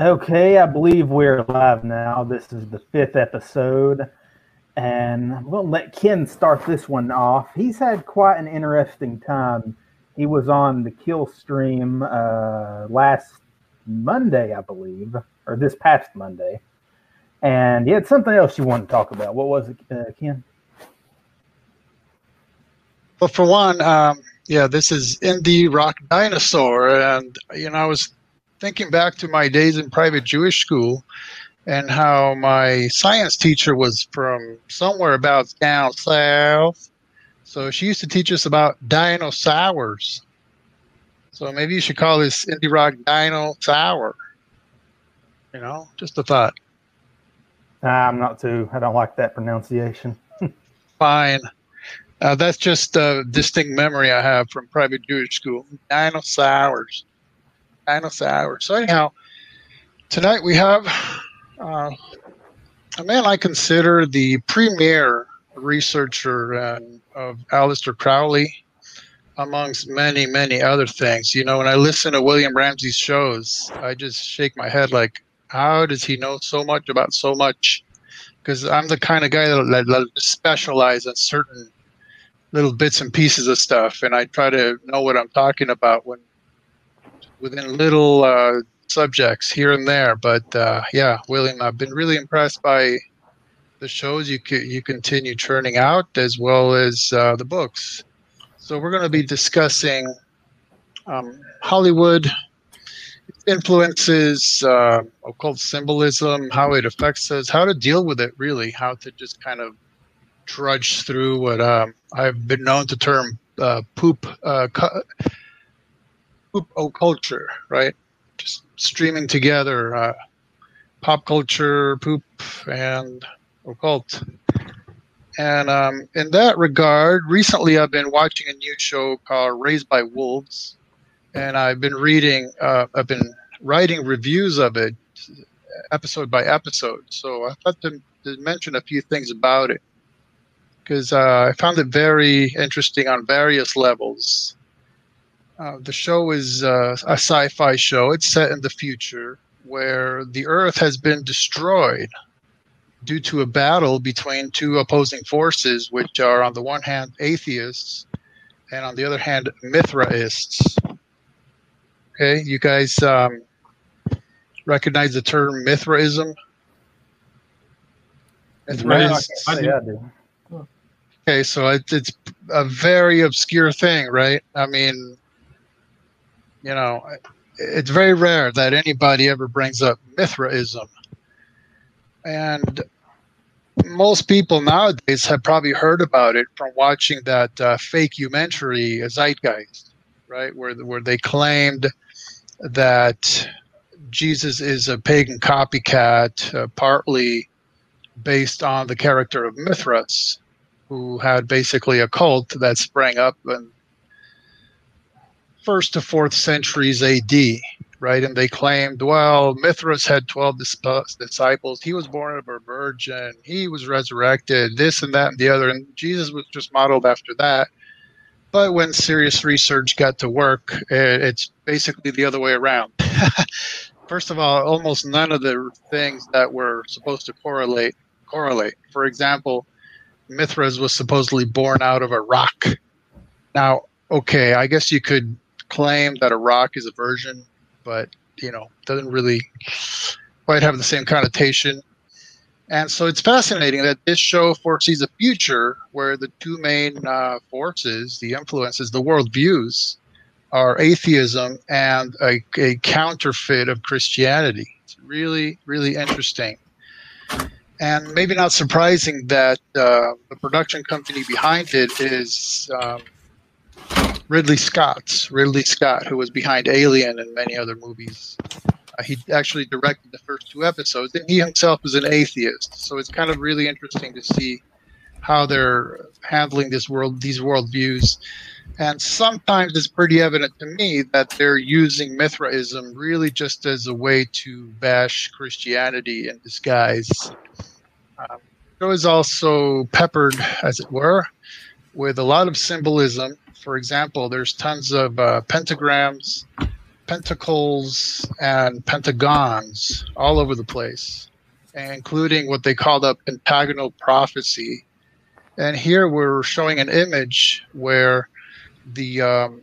Okay, I believe we're live now. This is the fifth episode, and I'm going to let Ken start this one off. He's had quite an interesting time. He was on the Kill stream uh, last Monday, I believe, or this past Monday, and he had something else you wanted to talk about. What was it, uh, Ken? Well, for one, um, yeah, this is Indie Rock Dinosaur, and you know, I was thinking back to my days in private Jewish school and how my science teacher was from somewhere about down south. So she used to teach us about dinosaurs. So maybe you should call this Indie Rock Dino Sour. You know, just a thought. I'm not too. I don't like that pronunciation. Fine. Uh, that's just a distinct memory I have from private Jewish school. Dinosaurs dinosaurs. So anyhow, tonight we have uh, a man I consider the premier researcher uh, of Aleister Crowley, amongst many, many other things. You know, when I listen to William Ramsey's shows, I just shake my head like, how does he know so much about so much? Because I'm the kind of guy that, that, that specialize in certain little bits and pieces of stuff, and I try to know what I'm talking about when within little uh, subjects here and there. But uh, yeah, William, I've been really impressed by the shows you you continue churning out, as well as uh, the books. So we're going to be discussing um, Hollywood influences, uh, occult symbolism, how it affects us, how to deal with it, really, how to just kind of trudge through what um, I've been known to term uh, poop uh, poop culture, right? Just streaming together uh, pop culture, poop, and occult. And um, in that regard, recently I've been watching a new show called Raised by Wolves, and I've been reading, uh, I've been writing reviews of it episode by episode. So I thought to, to mention a few things about it because uh, I found it very interesting on various levels. Uh, the show is uh, a sci fi show. It's set in the future where the Earth has been destroyed due to a battle between two opposing forces, which are, on the one hand, atheists and on the other hand, Mithraists. Okay, you guys um, recognize the term Mithraism? Mithraism. Yeah, I do. Okay, so it, it's a very obscure thing, right? I mean, you know, it's very rare that anybody ever brings up Mithraism. And most people nowadays have probably heard about it from watching that uh, fake documentary Zeitgeist, right? Where, where they claimed that Jesus is a pagan copycat, uh, partly based on the character of Mithras, who had basically a cult that sprang up and first to fourth centuries AD, right? And they claimed, well, Mithras had 12 disciples. He was born of a virgin. He was resurrected, this and that and the other. And Jesus was just modeled after that. But when serious research got to work, it's basically the other way around. First of all, almost none of the things that were supposed to correlate correlate. For example, Mithras was supposedly born out of a rock. Now, okay, I guess you could claim that a rock is a virgin, but you know doesn't really quite have the same connotation. And so it's fascinating that this show foresees a future where the two main uh, forces, the influences, the worldviews, are atheism and a, a counterfeit of Christianity. It's really, really interesting. And maybe not surprising that uh, the production company behind it is um, Ridley Scott, Ridley Scott, who was behind Alien and many other movies. Uh, he actually directed the first two episodes, and he himself is an atheist. So it's kind of really interesting to see how they're handling this world, these worldviews. And sometimes it's pretty evident to me that they're using Mithraism really just as a way to bash Christianity in disguise. Um, it was also peppered, as it were, with a lot of symbolism for example, there's tons of uh, pentagrams, pentacles and pentagons all over the place, including what they call the pentagonal prophecy. And here we're showing an image where the um,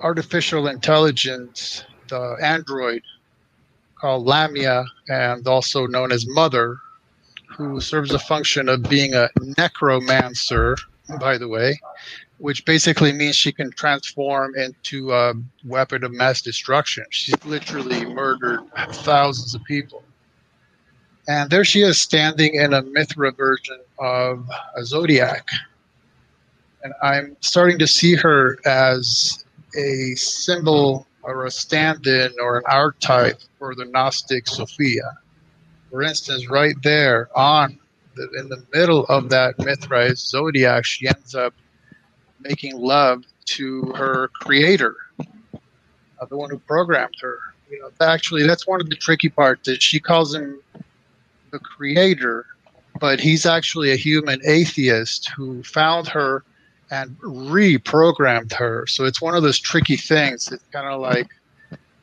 artificial intelligence, the android called Lamia, and also known as Mother, who serves a function of being a necromancer, by the way, which basically means she can transform into a weapon of mass destruction. She's literally murdered thousands of people. And there she is standing in a Mithra version of a zodiac. And I'm starting to see her as a symbol or a stand in or an archetype for the Gnostic Sophia. For instance, right there on the, in the middle of that Mithra's zodiac, she ends up making love to her creator, uh, the one who programmed her. You know, actually, that's one of the tricky parts. That she calls him the creator, but he's actually a human atheist who found her and reprogrammed her. So it's one of those tricky things. It's kind of like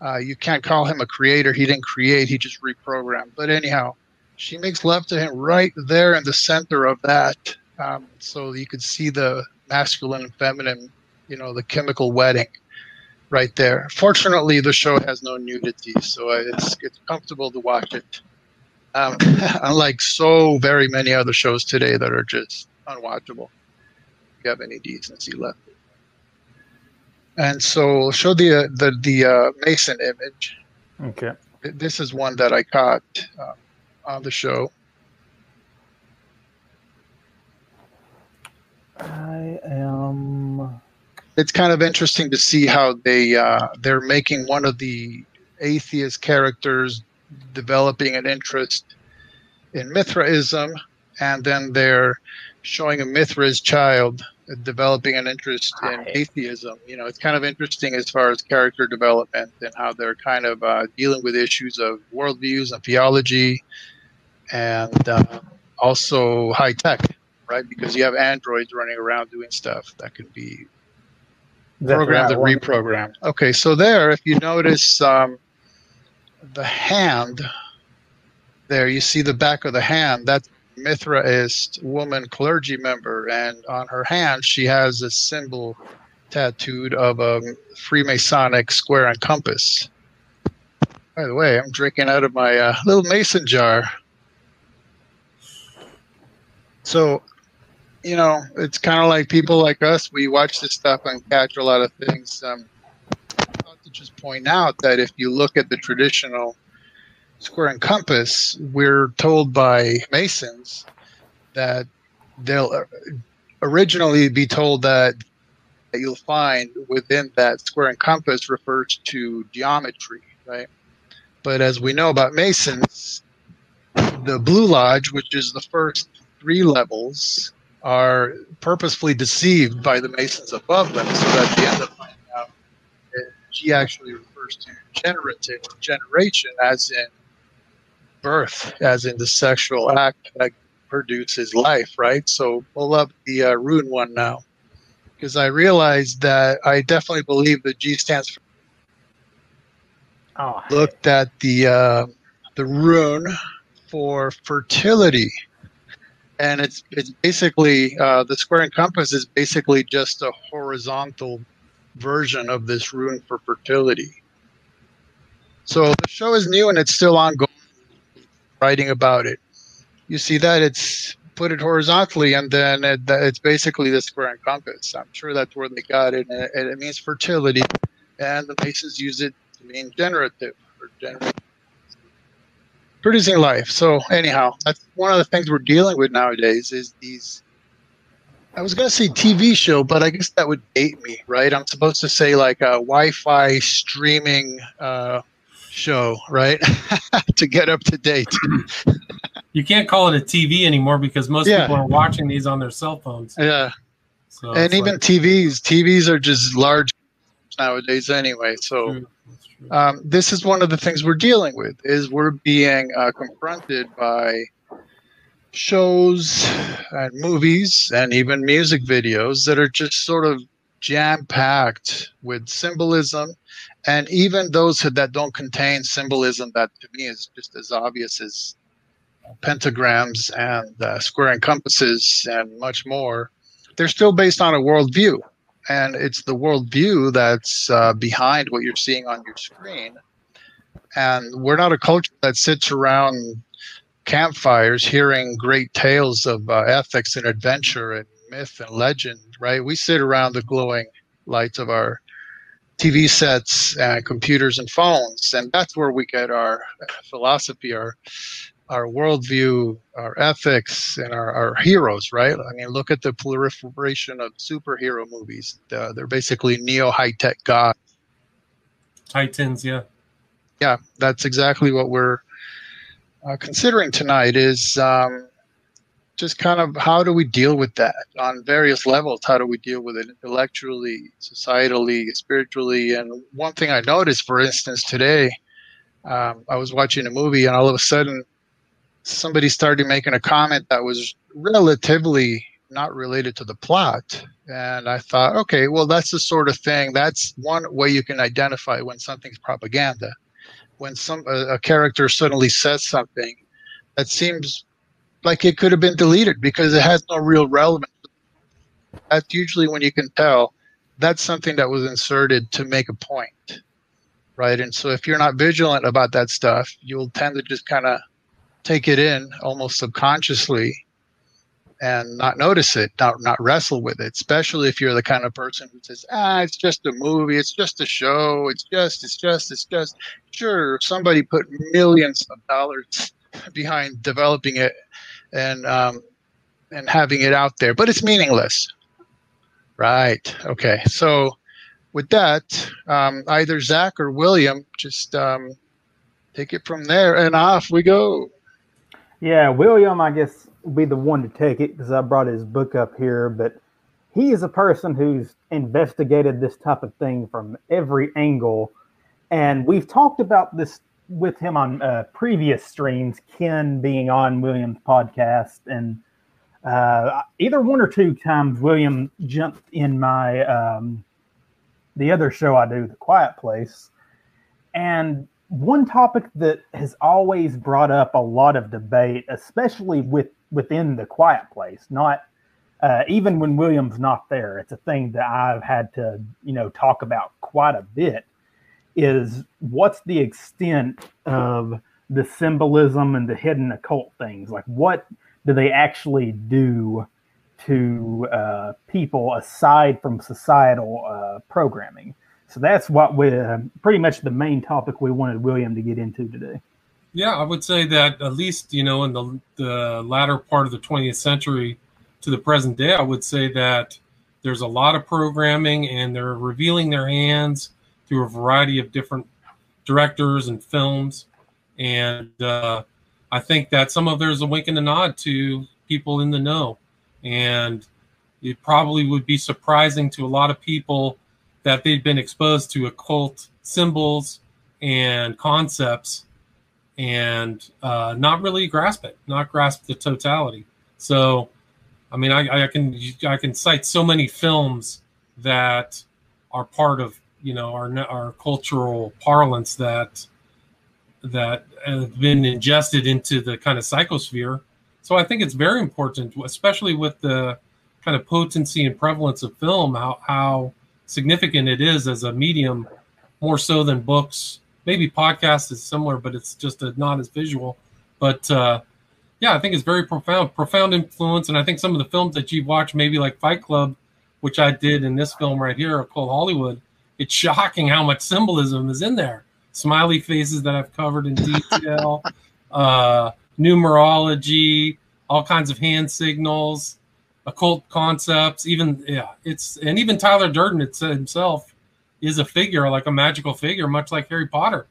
uh, you can't call him a creator. He didn't create. He just reprogrammed. But anyhow, she makes love to him right there in the center of that. Um, so you could see the masculine and feminine, you know, the chemical wedding right there. Fortunately, the show has no nudity, so it's it's comfortable to watch it. Um, unlike so very many other shows today that are just unwatchable. If you have any decency left. And so, show the uh, the the uh, Mason image. Okay. This is one that I caught uh, on the show. I am. It's kind of interesting to see how they uh, they're making one of the atheist characters developing an interest in Mithraism, and then they're showing a Mithra's child developing an interest in atheism. You know, it's kind of interesting as far as character development and how they're kind of uh, dealing with issues of worldviews and theology, and uh, also high tech right? Because you have androids running around doing stuff that can be programmed and reprogrammed. Okay, so there, if you notice um, the hand there, you see the back of the hand. That's Mithraist woman clergy member, and on her hand she has a symbol tattooed of a Freemasonic square and compass. By the way, I'm drinking out of my uh, little mason jar. So you know, it's kind of like people like us. We watch this stuff and catch a lot of things. Um, to just point out that if you look at the traditional square and compass, we're told by Masons that they'll uh, originally be told that you'll find within that square and compass refers to geometry, right? But as we know about Masons, the Blue Lodge, which is the first three levels, are purposefully deceived by the Masons above them so that they end up finding out that G actually refers to generative generation as in birth, as in the sexual act that produces life, right? So pull up the uh, rune one now because I realized that I definitely believe that G stands for. Oh. Looked at the uh, the rune for fertility and it's it's basically uh, the square and compass is basically just a horizontal version of this rune for fertility. So the show is new and it's still ongoing. Writing about it, you see that it's put it horizontally, and then it, it's basically the square and compass. I'm sure that's where they got it, and it, and it means fertility, and the Masons use it to mean generative or generative producing life. So anyhow, that's one of the things we're dealing with nowadays is these. I was gonna say TV show, but I guess that would date me, right? I'm supposed to say like a Wi-Fi streaming uh, show, right? to get up to date. you can't call it a TV anymore because most yeah. people are watching these on their cell phones. Yeah. So and even like, TVs, TVs are just large nowadays anyway. So. Um, this is one of the things we're dealing with is we're being uh, confronted by shows and movies and even music videos that are just sort of jam packed with symbolism, and even those that don't contain symbolism that to me is just as obvious as pentagrams and uh, square and compasses and much more, they're still based on a worldview. And it's the worldview that's uh, behind what you're seeing on your screen. And we're not a culture that sits around campfires hearing great tales of uh, ethics and adventure and myth and legend, right? We sit around the glowing lights of our TV sets and computers and phones, and that's where we get our philosophy, our our worldview, our ethics, and our, our heroes, right? I mean, look at the proliferation of superhero movies. Uh, they're basically neo high tech gods. Titans, yeah. Yeah, that's exactly what we're uh, considering tonight is um, just kind of how do we deal with that on various levels? How do we deal with it intellectually, societally, spiritually? And one thing I noticed, for instance, today, um, I was watching a movie and all of a sudden somebody started making a comment that was relatively not related to the plot. And I thought, okay, well, that's the sort of thing. That's one way you can identify when something's propaganda. When some a, a character suddenly says something that seems like it could have been deleted because it has no real relevance. That's usually when you can tell that's something that was inserted to make a point, right? And so if you're not vigilant about that stuff, you'll tend to just kind of take it in almost subconsciously and not notice it, not not wrestle with it, especially if you're the kind of person who says, ah, it's just a movie, it's just a show, it's just, it's just, it's just. Sure, somebody put millions of dollars behind developing it and um, and having it out there, but it's meaningless. Right. Okay. So with that, um, either Zak or William, just um, take it from there, and off we go. Yeah, William, I guess, will be the one to take it because I brought his book up here, but he is a person who's investigated this type of thing from every angle. And we've talked about this with him on uh, previous streams, Ken being on William's podcast, and uh, either one or two times William jumped in my um, the other show I do, The Quiet Place, and one topic that has always brought up a lot of debate, especially with within The Quiet Place, not uh, even when William's not there. It's a thing that I've had to you know talk about quite a bit is what's the extent of the symbolism and the hidden occult things? Like, what do they actually do to uh, people aside from societal uh, programming? So that's what we uh, pretty much the main topic we wanted William to get into today. Yeah, I would say that at least you know in the the latter part of the 20th century to the present day, I would say that there's a lot of programming and they're revealing their hands through a variety of different directors and films. And uh, I think that some of there's a wink and a nod to people in the know. And it probably would be surprising to a lot of people that they've been exposed to occult symbols and concepts and uh, not really grasp it, not grasp the totality. So, I mean, I, I can I can cite so many films that are part of you know our our cultural parlance that that have been ingested into the kind of psychosphere. So I think it's very important, especially with the kind of potency and prevalence of film, how how significant it is as a medium, more so than books. Maybe podcast is similar, but it's just a, not as visual. But uh, yeah, I think it's very profound, profound influence. And I think some of the films that you've watched, maybe like Fight Club, which I did in this film right here called Hollywood, it's shocking how much symbolism is in there. Smiley faces that I've covered in detail, uh, numerology, all kinds of hand signals, occult concepts. Even yeah, it's and even Tyler Durden it's, himself is a figure like a magical figure, much like Harry Potter,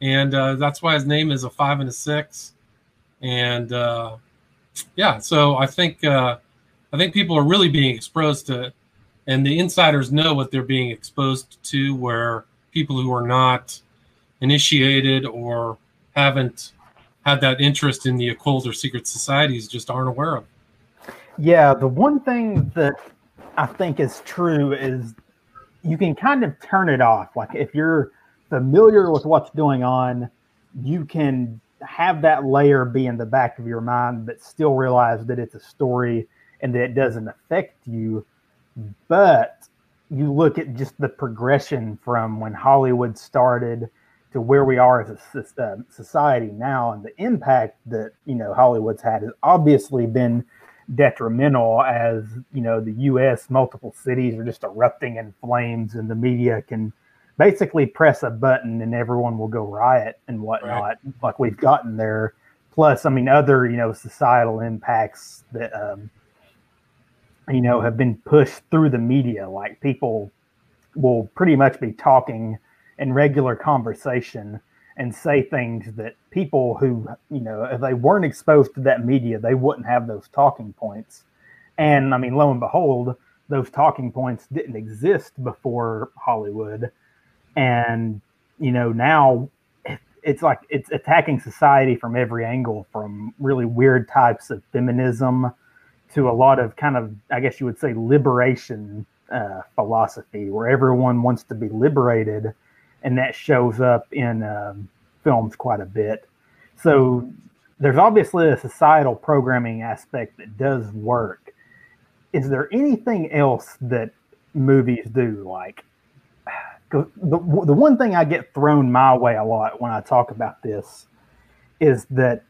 and uh, that's why his name is a five and a six. And uh, yeah, so I think uh, I think people are really being exposed to and the insiders know what they're being exposed to where people who are not initiated or haven't had that interest in the occult or secret societies just aren't aware of yeah the one thing that i think is true is you can kind of turn it off. Like if you're familiar with what's going on, you can have that layer be in the back of your mind, but still realize that it's a story and that it doesn't affect you. But you look at just the progression from when Hollywood started to where we are as a uh, society now, and the impact that you know Hollywood's had has obviously been detrimental. As you know, the U.S. multiple cities are just erupting in flames, and the media can basically press a button and everyone will go riot and whatnot, right. like we've gotten there. Plus, I mean, other you know societal impacts that um, you know have been pushed through the media, like people will pretty much be talking in regular conversation and say things that people who you know if they weren't exposed to that media they wouldn't have those talking points. And i mean lo and behold those talking points didn't exist before hollywood. And you know now it's like it's attacking society from every angle from really weird types of feminism to a lot of kind of i guess you would say liberation uh, philosophy where everyone wants to be liberated and that shows up in um, films quite a bit. So there's obviously a societal programming aspect that does work. Is there anything else that movies do like the, the one thing I get thrown my way a lot when I talk about this is that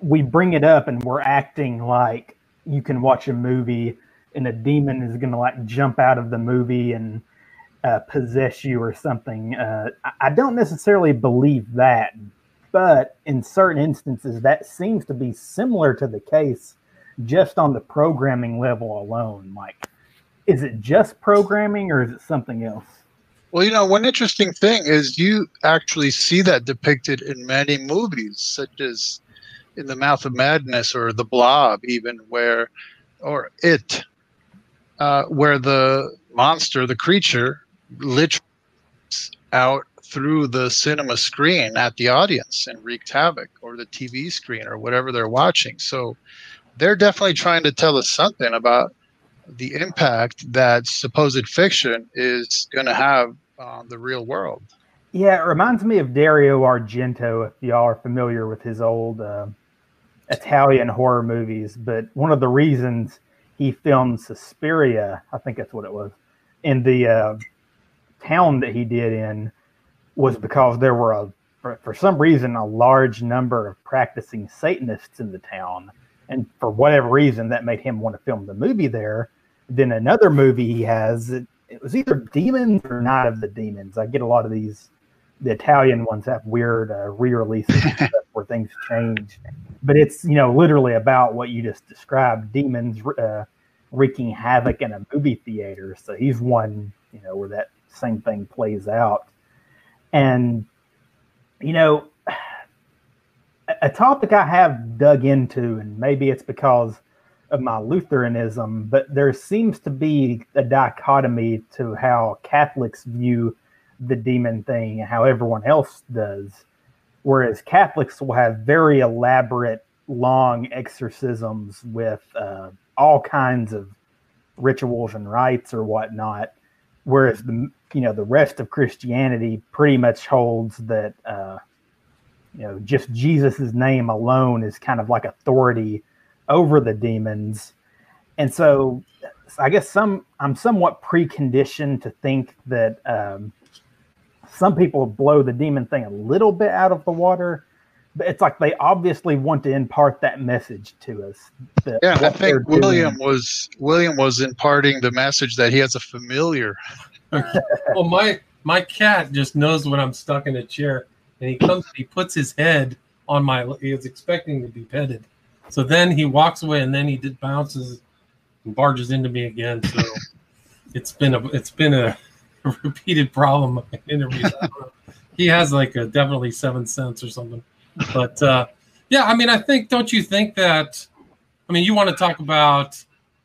we bring it up and we're acting like you can watch a movie and a demon is going to like jump out of the movie and uh, possess you or something. Uh, I don't necessarily believe that, but in certain instances, that seems to be similar to the case just on the programming level alone. Like, is it just programming or is it something else? Well, you know, one interesting thing is you actually see that depicted in many movies, such as in The Mouth of Madness or The Blob, even where, or It, uh, where the monster, the creature, literally out through the cinema screen at the audience and wreaked havoc, or the TV screen, or whatever they're watching. So they're definitely trying to tell us something about the impact that supposed fiction is going to have on the real world. Yeah, it reminds me of Dario Argento, if y'all are familiar with his old uh, Italian horror movies. But one of the reasons he filmed Suspiria, I think that's what it was, in the uh, town that he did in, was because there were a for, for some reason a large number of practicing Satanists in the town, and for whatever reason that made him want to film the movie there. Then another movie he has, it, it was either Demons or Night of the Demons. I get a lot of these. The Italian ones have weird uh, re-releases where things change, but it's you know literally about what you just described: demons uh, wreaking havoc in a movie theater. So he's one you know where that same thing plays out, and you know a topic I have dug into, and maybe it's because of my Lutheranism, but there seems to be a dichotomy to how Catholics view the demon thing and how everyone else does. Whereas Catholics will have very elaborate, long exorcisms with uh, all kinds of rituals and rites or whatnot, whereas the you know the rest of Christianity pretty much holds that uh, you know just Jesus's name alone is kind of like authority over the demons. And so I guess some I'm somewhat preconditioned to think that um, some people blow the demon thing a little bit out of the water, but it's like they obviously want to impart that message to us. yeah, I think William doing. was William was imparting the message that he has a familiar. well, my my cat just knows when I'm stuck in a chair, and he comes, he puts his head on my. He is expecting to be petted, so then he walks away, and then he did bounces and barges into me again. So it's been a it's been a, repeated problem in he has like a definitely seven cents or something. But uh, yeah, I mean, I think don't you think that? I mean, you want to talk about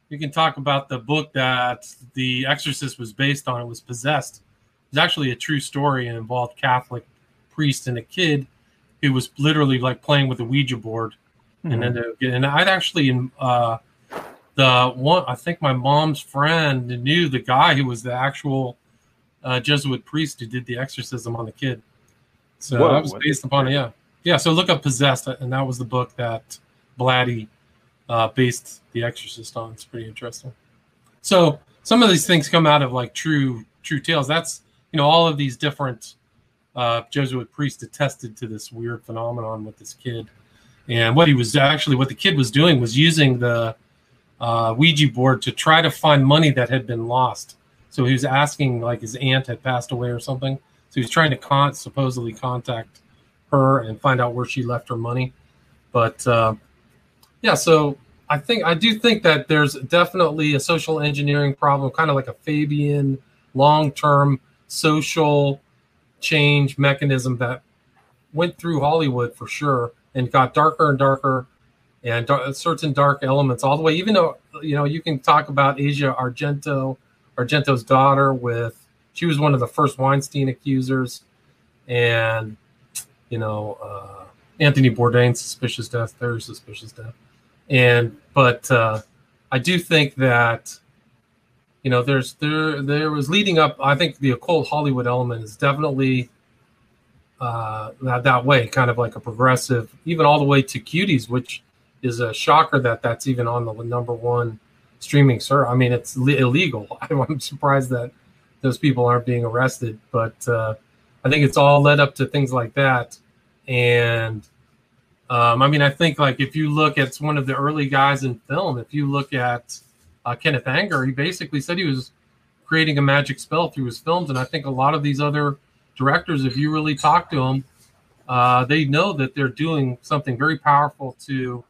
you can talk about the book that The Exorcist was based on. It was possessed. It's actually a true story and involved Catholic priest and a kid who was literally like playing with a Ouija board Mm-hmm. And then and I'd actually uh, the one I think my mom's friend knew the guy who was the actual uh, Jesuit priest who did the exorcism on the kid. So Whoa, that was based upon it. Yeah, yeah. So look up possessed, and that was the book that Blatty uh, based the Exorcist on. It's pretty interesting. So some of these things come out of like true true tales. That's you know all of these different uh, Jesuit priests attested to this weird phenomenon with this kid, and what he was actually what the kid was doing was using the uh, Ouija board to try to find money that had been lost. So he was asking like his aunt had passed away or something. So he was trying to con- supposedly contact her and find out where she left her money. But uh, yeah, so I think I do think that there's definitely a social engineering problem, kind of like a Fabian long-term social change mechanism that went through Hollywood for sure and got darker and darker and dar- certain dark elements all the way. Even though you know you can talk about Asia Argento, Argento's daughter with she was one of the first Weinstein accusers, and you know uh, Anthony Bourdain's suspicious death, very suspicious death, and but uh, I do think that you know there's there there was leading up. I think the occult Hollywood element is definitely uh, that that way, kind of like a progressive, even all the way to Cuties, which is a shocker that that's even on the number one streaming sir I mean, it's illegal. I'm surprised that those people aren't being arrested, but uh, I think it's all led up to things like that. And um, I mean, I think like if you look at one of the early guys in film, if you look at uh, Kenneth Anger, he basically said he was creating a magic spell through his films. And I think a lot of these other directors, if you really talk to them, uh, they know that they're doing something very powerful to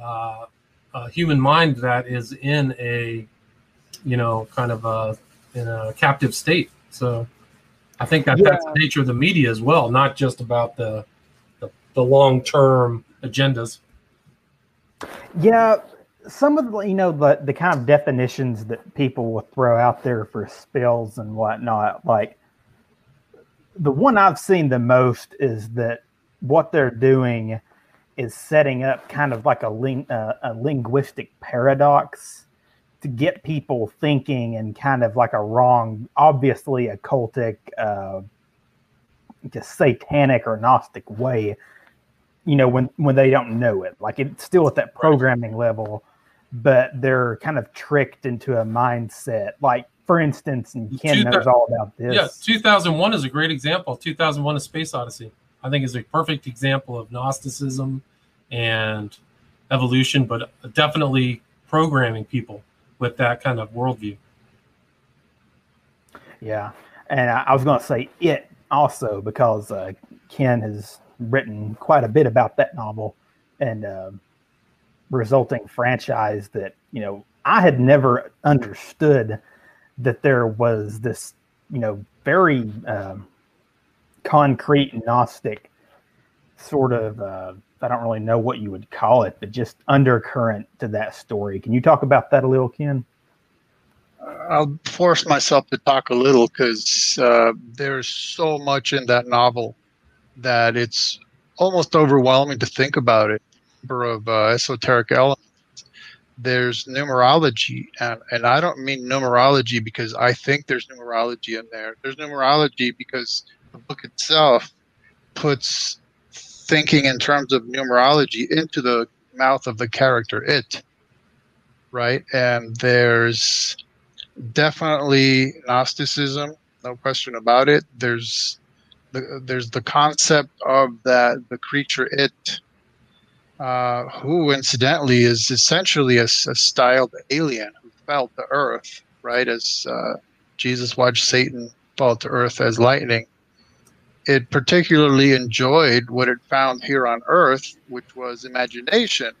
uh, a human mind that is in a, you know, kind of a in a captive state. So I think that Yeah. that's the nature of the media as well, not just about the the, long term agendas. Yeah, some of the you know the the kind of definitions that people will throw out there for spells and whatnot, like the one I've seen the most is that what they're doing is setting up kind of like a ling- uh, a linguistic paradox to get people thinking in kind of like a wrong, obviously occultic, uh, just satanic or gnostic way. You know, when when they don't know it, like it's still at that programming level, but they're kind of tricked into a mindset. Like for instance, and Ken knows all about this. Yeah, 2001 is a great example. 2001: A Space Odyssey, I think, is a perfect example of Gnosticism and evolution, but definitely programming people with that kind of worldview. Yeah, and I, I was going to say it also because uh, Ken has written quite a bit about that novel and uh, resulting franchise that you know I had never understood that there was this you know very um, concrete Gnostic sort of uh, I don't really know what you would call it, but just undercurrent to that story. Can you talk about that a little, Ken? I'll force myself to talk a little because uh, there's so much in that novel that it's almost overwhelming to think about it. Number of uh, esoteric elements. There's numerology, and, and I don't mean numerology because I think there's numerology in there. There's numerology because the book itself puts thinking in terms of numerology into the mouth of the character it right and there's definitely Gnosticism, no question about it. There's the, there's the concept of that the creature it, uh, who incidentally is essentially a, a styled alien who fell to earth, right? As uh, Jesus watched Satan fall to earth as lightning. It particularly enjoyed what it found here on earth, which was imagination.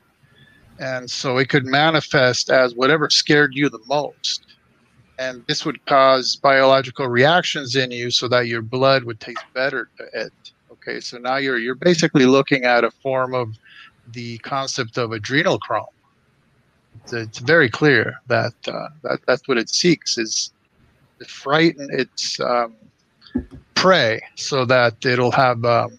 And so it could manifest as whatever scared you the most and this would cause biological reactions in you so that your blood would taste better to it okay so now you're you're basically looking at a form of the concept of adrenochrome it's, it's very clear that, uh, that that's what it seeks is to frighten its um, prey so that it'll have um,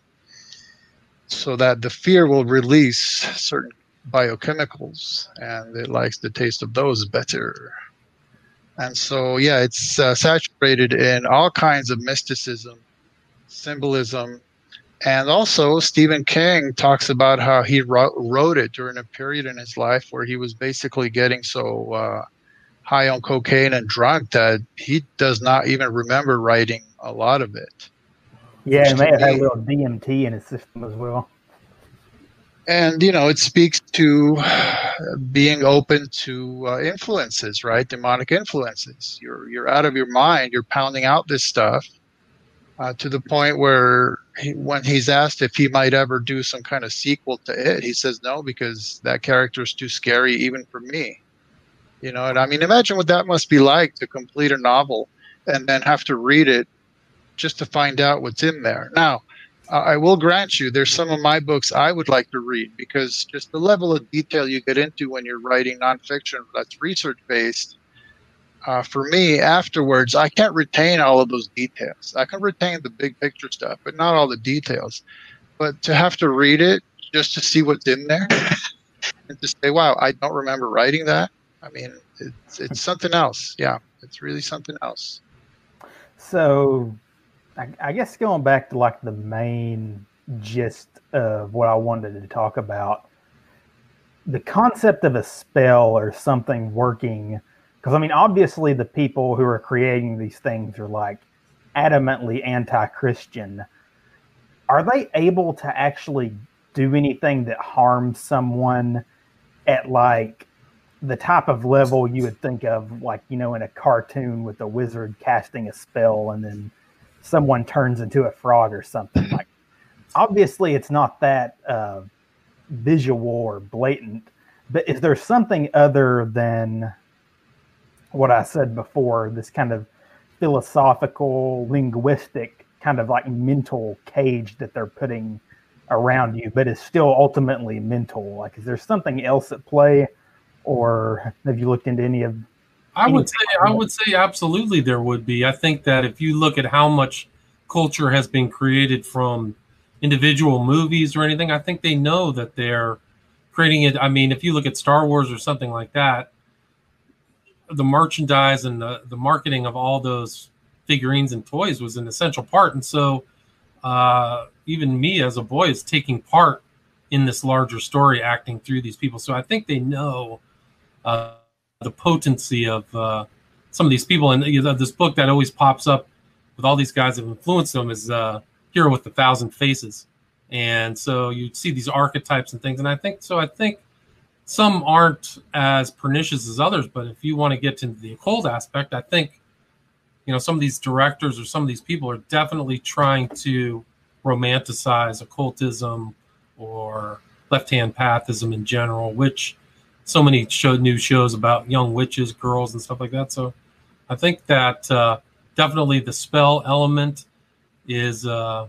so that the fear will release certain biochemicals, and it likes the taste of those better. And so, yeah, it's uh, saturated in all kinds of mysticism, symbolism, and also Stephen King talks about how he wrote, wrote it during a period in his life where he was basically getting so uh, high on cocaine and drunk that he does not even remember writing a lot of it. Yeah, he may have had a little DMT in his system as well. And you know, it speaks to being open to uh, influences, right? Demonic influences. You're you're out of your mind. You're pounding out this stuff uh, to the point where he, when he's asked if he might ever do some kind of sequel to it, he says no because that character is too scary even for me. You know, and I mean, imagine what that must be like to complete a novel and then have to read it just to find out what's in there. Now, I will grant you, there's some of my books I would like to read because just the level of detail you get into when you're writing nonfiction that's research based. Uh, for me, afterwards, I can't retain all of those details. I can retain the big picture stuff, but not all the details. But to have to read it just to see what's in there and to say, wow, I don't remember writing that. I mean, it's, it's something else. Yeah, it's really something else. So I, I guess going back to like the main gist of what I wanted to talk about, the concept of a spell or something working. Because I mean, obviously, the people who are creating these things are like adamantly anti-Christian. Are they able to actually do anything that harms someone at like the type of level you would think of, like you know, in a cartoon with a wizard casting a spell and then someone turns into a frog or something. Like, obviously, it's not that uh, visual or blatant, but is there something other than what I said before? This kind of philosophical, linguistic, kind of like mental cage that they're putting around you, but is still ultimately mental. Like, is there something else at play, or have you looked into any of I would say I would say absolutely there would be. I think that if you look at how much culture has been created from individual movies or anything, I think they know that they're creating it. I mean, if you look at Star Wars or something like that, the merchandise and the, the marketing of all those figurines and toys was an essential part. And so uh, even me as a boy is taking part in this larger story, acting through these people. So I think they know uh, the potency of uh, some of these people. And you know, this book that always pops up with all these guys that have influenced them is uh, Hero with a Thousand Faces. And so you see these archetypes and things. And I think so. I think some aren't as pernicious as others, but if you want to get into the occult aspect, I think you know some of these directors or some of these people are definitely trying to romanticize occultism or left-hand pathism in general, which so many show, new shows about young witches, girls, and stuff like that. So I think that uh, definitely the spell element is uh,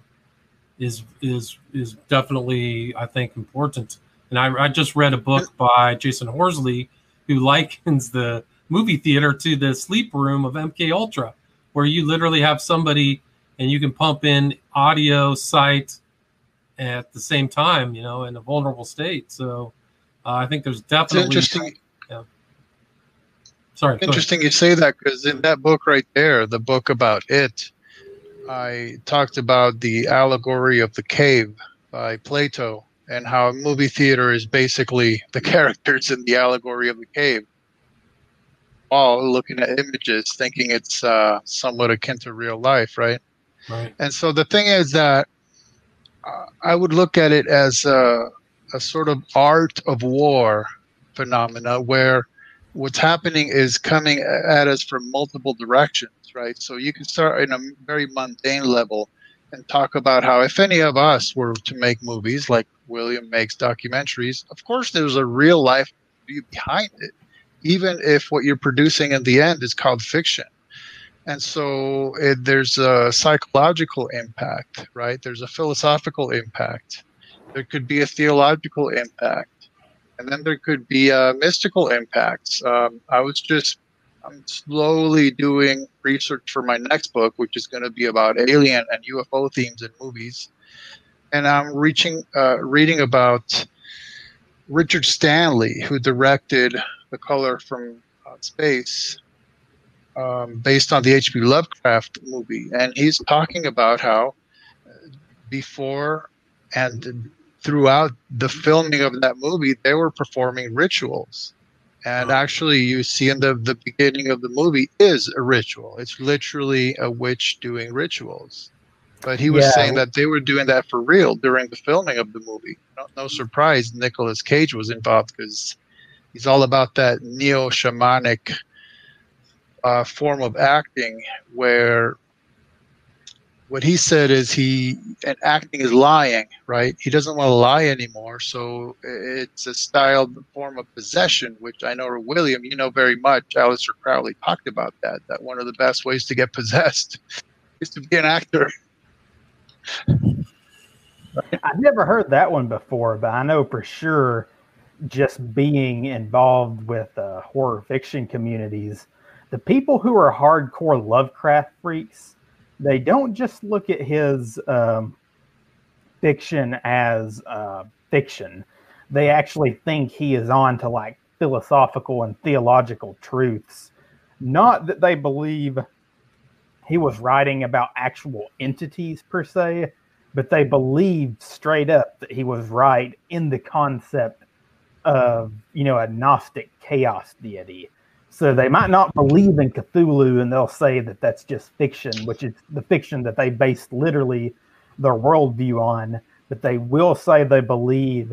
is is is definitely I think important. And I, I just read a book by Jason Horsley who likens the movie theater to the sleep room of MK Ultra, where you literally have somebody and you can pump in audio, sight at the same time, you know, in a vulnerable state. So uh, I think there's definitely. It's interesting. Yeah. Sorry. Interesting you say that because in that book right there, the book about it, I talked about the allegory of the cave by Plato and how a movie theater is basically the characters in the allegory of the cave. All looking at images, thinking it's uh, somewhat akin to real life, right? Right. And so the thing is that uh, I would look at it as uh, a sort of art of war phenomena where what's happening is coming at us from multiple directions, right? So you can start in a very mundane level and talk about how if any of us were to make movies like William makes documentaries, of course there's a real life view behind it, even if what you're producing in the end is called fiction. And so it, there's a psychological impact, right? There's a philosophical impact there could be a theological impact, and then there could be uh, mystical impacts. Um, I was just I'm slowly doing research for my next book, which is going to be about alien and UFO themes in movies, and I'm reaching uh, reading about Richard Stanley, who directed The Color from uh, Space, um, based on the H.P. Lovecraft movie, and he's talking about how uh, before and throughout the filming of that movie, they were performing rituals. And actually, you see in the, the beginning of the movie is a ritual. It's literally a witch doing rituals. But he was yeah. saying that they were doing that for real during the filming of the movie. No, no surprise, Nicolas Cage was involved because he's all about that neo shamanic uh, form of acting where what he said is he and acting is lying right? He doesn't want to lie anymore so it's a style form of possession which i know william you know very much. Aleister crowley talked about that that one of the best ways to get possessed is to be an actor. I've never heard that one before but i know for sure just being involved with uh, horror fiction communities the people who are hardcore lovecraft freaks they don't just look at his um, fiction as uh, fiction. They actually think he is on to like philosophical and theological truths. Not that they believe he was writing about actual entities per se, but they believed straight up that he was right in the concept of, you know, a Gnostic chaos deity. So they might not believe in Cthulhu and they'll say that that's just fiction, which is the fiction that they based literally their worldview on. But they will say they believe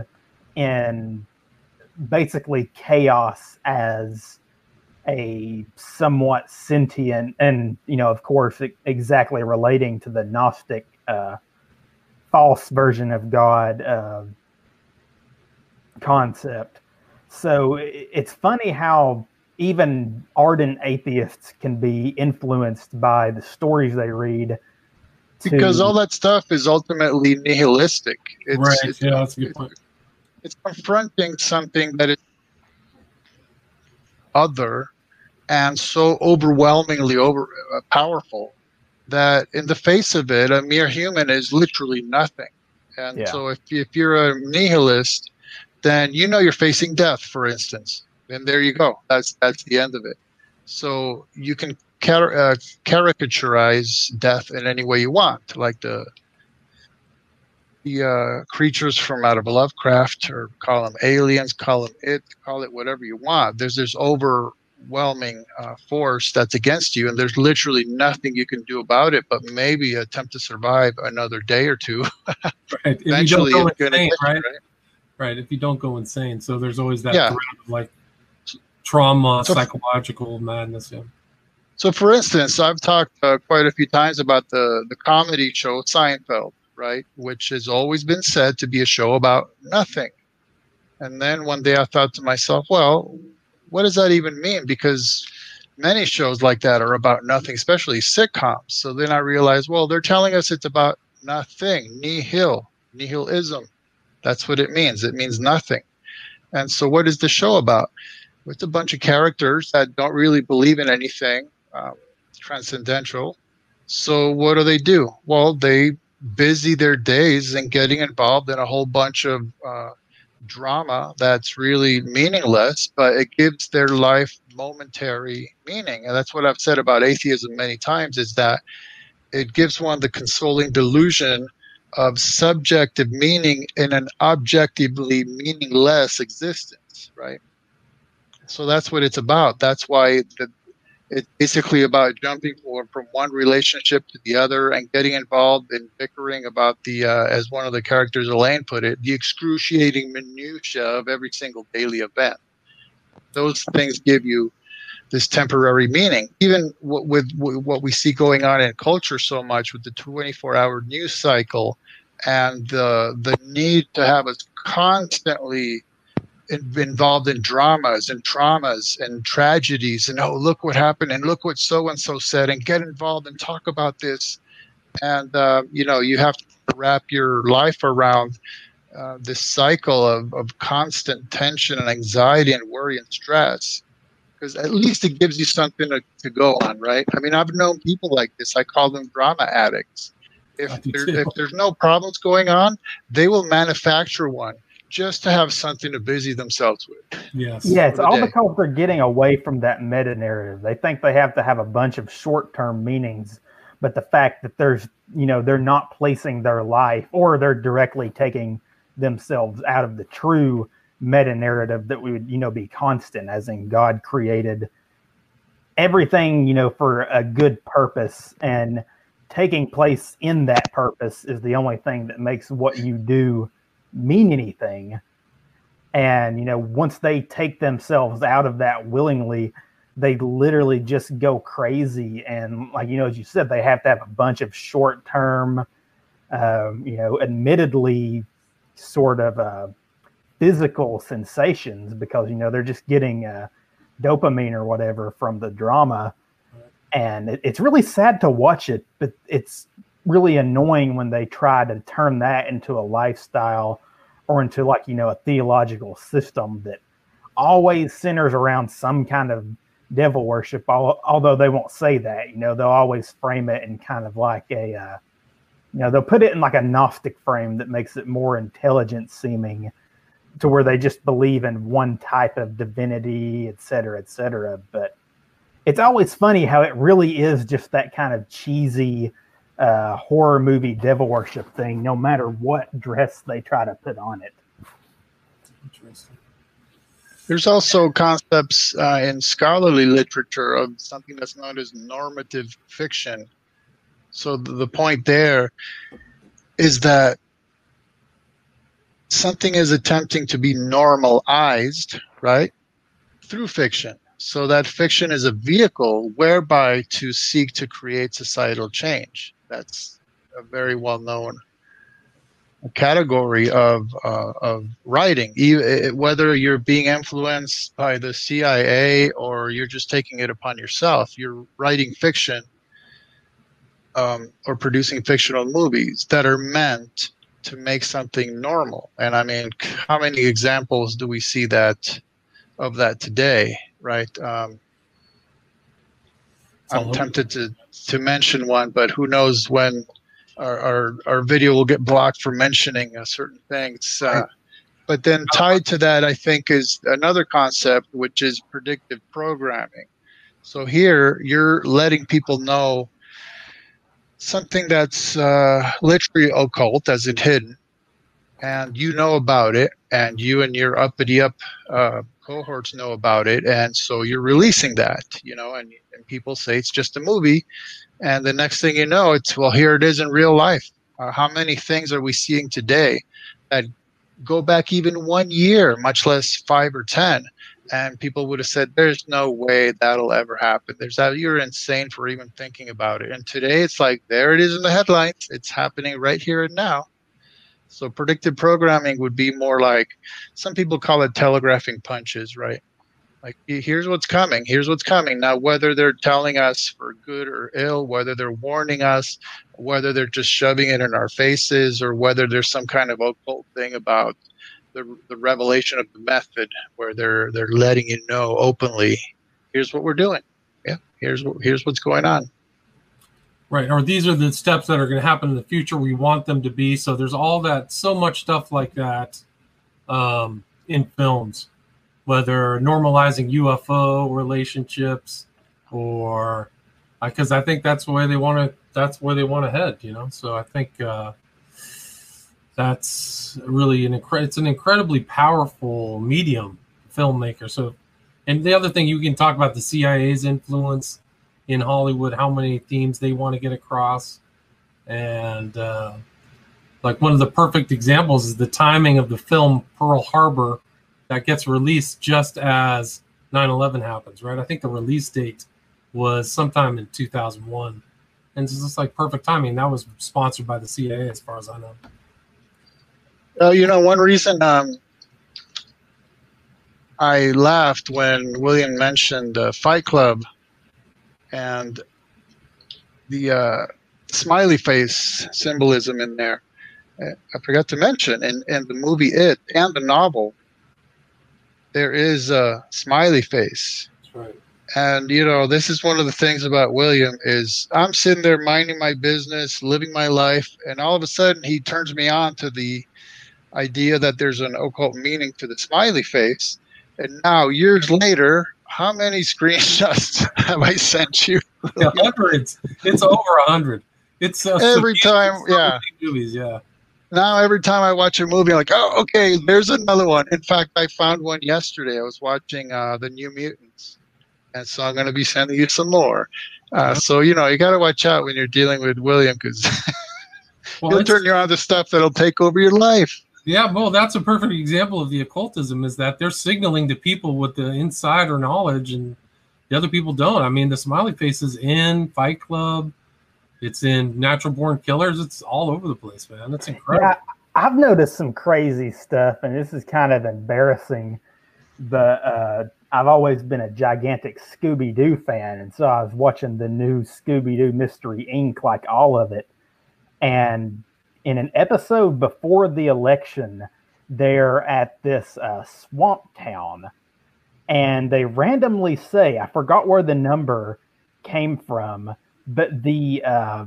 in basically chaos as a somewhat sentient and, you know, of course, exactly relating to the Gnostic uh, false version of God uh, concept. So it's funny how even ardent atheists can be influenced by the stories they read. To, because all that stuff is ultimately nihilistic. It's, right. It's, yeah, that's a good point. It's confronting something that is other and so overwhelmingly over uh, powerful that in the face of it, a mere human is literally nothing. And yeah. so if, if you're a nihilist, then you know you're facing death, for instance and there you go. That's that's the end of it. So you can car- uh, caricaturize death in any way you want, like the the uh, creatures from out of Lovecraft, or call them aliens, call them it, call it whatever you want. There's this overwhelming uh, force that's against you, and there's literally nothing you can do about it, but maybe attempt to survive another day or two. right. Eventually, you insane, right? right? right. If you don't go insane, so there's always that yeah. of like trauma, so, psychological madness. Yeah. So, for instance, I've talked uh, quite a few times about the the comedy show Seinfeld, right, which has always been said to be a show about nothing. And then one day I thought to myself, well, what does that even mean? Because many shows like that are about nothing, especially sitcoms. So then I realized, well, they're telling us it's about nothing, nihil, nihilism. That's what it means. It means nothing. And so, what is the show about? With a bunch of characters that don't really believe in anything um, transcendental. So what do they do? Well, they busy their days and getting involved in a whole bunch of uh, drama that's really meaningless, but it gives their life momentary meaning. And that's what I've said about atheism many times is that it gives one the consoling delusion of subjective meaning in an objectively meaningless existence, right? So that's what it's about. That's why the, it's basically about jumping from one relationship to the other and getting involved in bickering about the, uh, as one of the characters Elaine put it, the excruciating minutia of every single daily event. Those things give you this temporary meaning. Even with, with what we see going on in culture so much with the 24-hour news cycle and the the need to have us constantly involved in dramas and traumas and tragedies and oh look what happened and look what so and so said and get involved and talk about this. And uh, you know you have to wrap your life around uh, this cycle of, of constant tension and anxiety and worry and stress. Because at least it gives you something to, to go on right? I mean i've known people like this. I call them drama addicts. If, there, if there's no problems going on they will manufacture one just to have something to busy themselves with. Yes. Yeah, it's all day. because they're getting away from that meta narrative. They think they have to have a bunch of short term meanings, but the fact that there's, you know, they're not placing their life or they're directly taking themselves out of the true meta narrative that we would, you know, be constant, as in God created everything, you know, for a good purpose and taking place in that purpose is the only thing that makes what you do mean anything. And you know once they take themselves out of that willingly they literally just go crazy. And like you know as you said they have to have a bunch of short term um, you know admittedly sort of uh, physical sensations because you know they're just getting uh, dopamine or whatever from the drama. And it, it's really sad to watch it but it's really annoying when they try to turn that into a lifestyle or into like you know a theological system that always centers around some kind of devil worship although they won't say that you know they'll always frame it in kind of like a uh, you know they'll put it in like a gnostic frame that makes it more intelligent seeming to where they just believe in one type of divinity et cetera et cetera. But it's always funny how it really is just that kind of cheesy uh, horror movie devil worship thing, no matter what dress they try to put on it. Interesting. There's also concepts uh, in scholarly literature of something that's known as normative fiction. So the, the point there is that something is attempting to be normalized, right, through fiction. So that fiction is a vehicle whereby to seek to create societal change. That's a very well known category of uh, of writing. Whether you're being influenced by the CIA or you're just taking it upon yourself, you're writing fiction um, or producing fictional movies that are meant to make something normal. And I mean, how many examples do we see that of that today? Right. Um, I'm tempted to to mention one, but who knows when our our, our video will get blocked for mentioning a certain thing. It's, uh, but then tied to that, I think, is another concept, which is predictive programming. So here, you're letting people know something that's uh, literally occult, as in hidden, and you know about it, and you and your uppity up uh, cohorts know about it, and so you're releasing that, you know, and, and people say it's just a movie, and the next thing you know, it's well, here it is in real life. Uh, how many things are we seeing today that go back even one year, much less five or ten? And people would have said, "There's no way that'll ever happen. There's that you're insane for even thinking about it." And today, it's like there it is in the headlines. It's happening right here and now. So predictive programming would be more like some people call it telegraphing punches, right? Like here's what's coming, here's what's coming. Now whether they're telling us for good or ill, whether they're warning us, whether they're just shoving it in our faces, or whether there's some kind of occult thing about the, the revelation of the method where they're they're letting you know openly, here's what we're doing. Yeah, here's here's what's going on. Right. Or these are the steps that are going to happen in the future. We want them to be. So there's all that, so much stuff like that um, in films, whether normalizing UFO relationships or because I think that's the way they want to, that's where they want to head, you know? So I think uh, that's really an incre- it's an incredibly powerful medium filmmaker. So, and the other thing you can talk about the CIA's influence in Hollywood, how many themes they want to get across. And uh, like one of the perfect examples is the timing of the film Pearl Harbor that gets released just as 9 11 happens, right? I think the release date was sometime in 2001. And it's just like perfect timing. That was sponsored by the CIA, as far as I know. Uh, you know, one reason um, I laughed when William mentioned uh, Fight Club and the uh, smiley face symbolism in there. Uh, I forgot to mention in, in the movie It and the novel, there is a smiley face. That's right. And you know, this is one of the things about William is I'm sitting there minding my business, living my life, and all of a sudden he turns me on to the idea that there's an occult meaning to the smiley face. And now, years later, how many screenshots have I sent you? hundreds. It's over a hundred. It's uh, every time, yeah. Movies, yeah. Now every time I watch a movie, I'm like, oh, okay, there's another one. In fact, I found one yesterday. I was watching uh, the New Mutants, and so I'm going to be sending you some more. Uh, so you know, you got to watch out when you're dealing with William because well, he'll turn you on to stuff that'll take over your life. Yeah, well, that's a perfect example of the occultism is that they're signaling to people with the insider knowledge and the other people don't. I mean, the smiley face is in Fight Club, it's in Natural Born Killers, it's all over the place, man. That's incredible. Yeah, I've noticed some crazy stuff, and this is kind of embarrassing, but uh, I've always been a gigantic Scooby Doo fan, and so I was watching the new Scooby Doo Mystery Inc. like all of it, and in an episode before the election, they're at this uh, swamp town, and they randomly say, I forgot where the number came from, but the uh,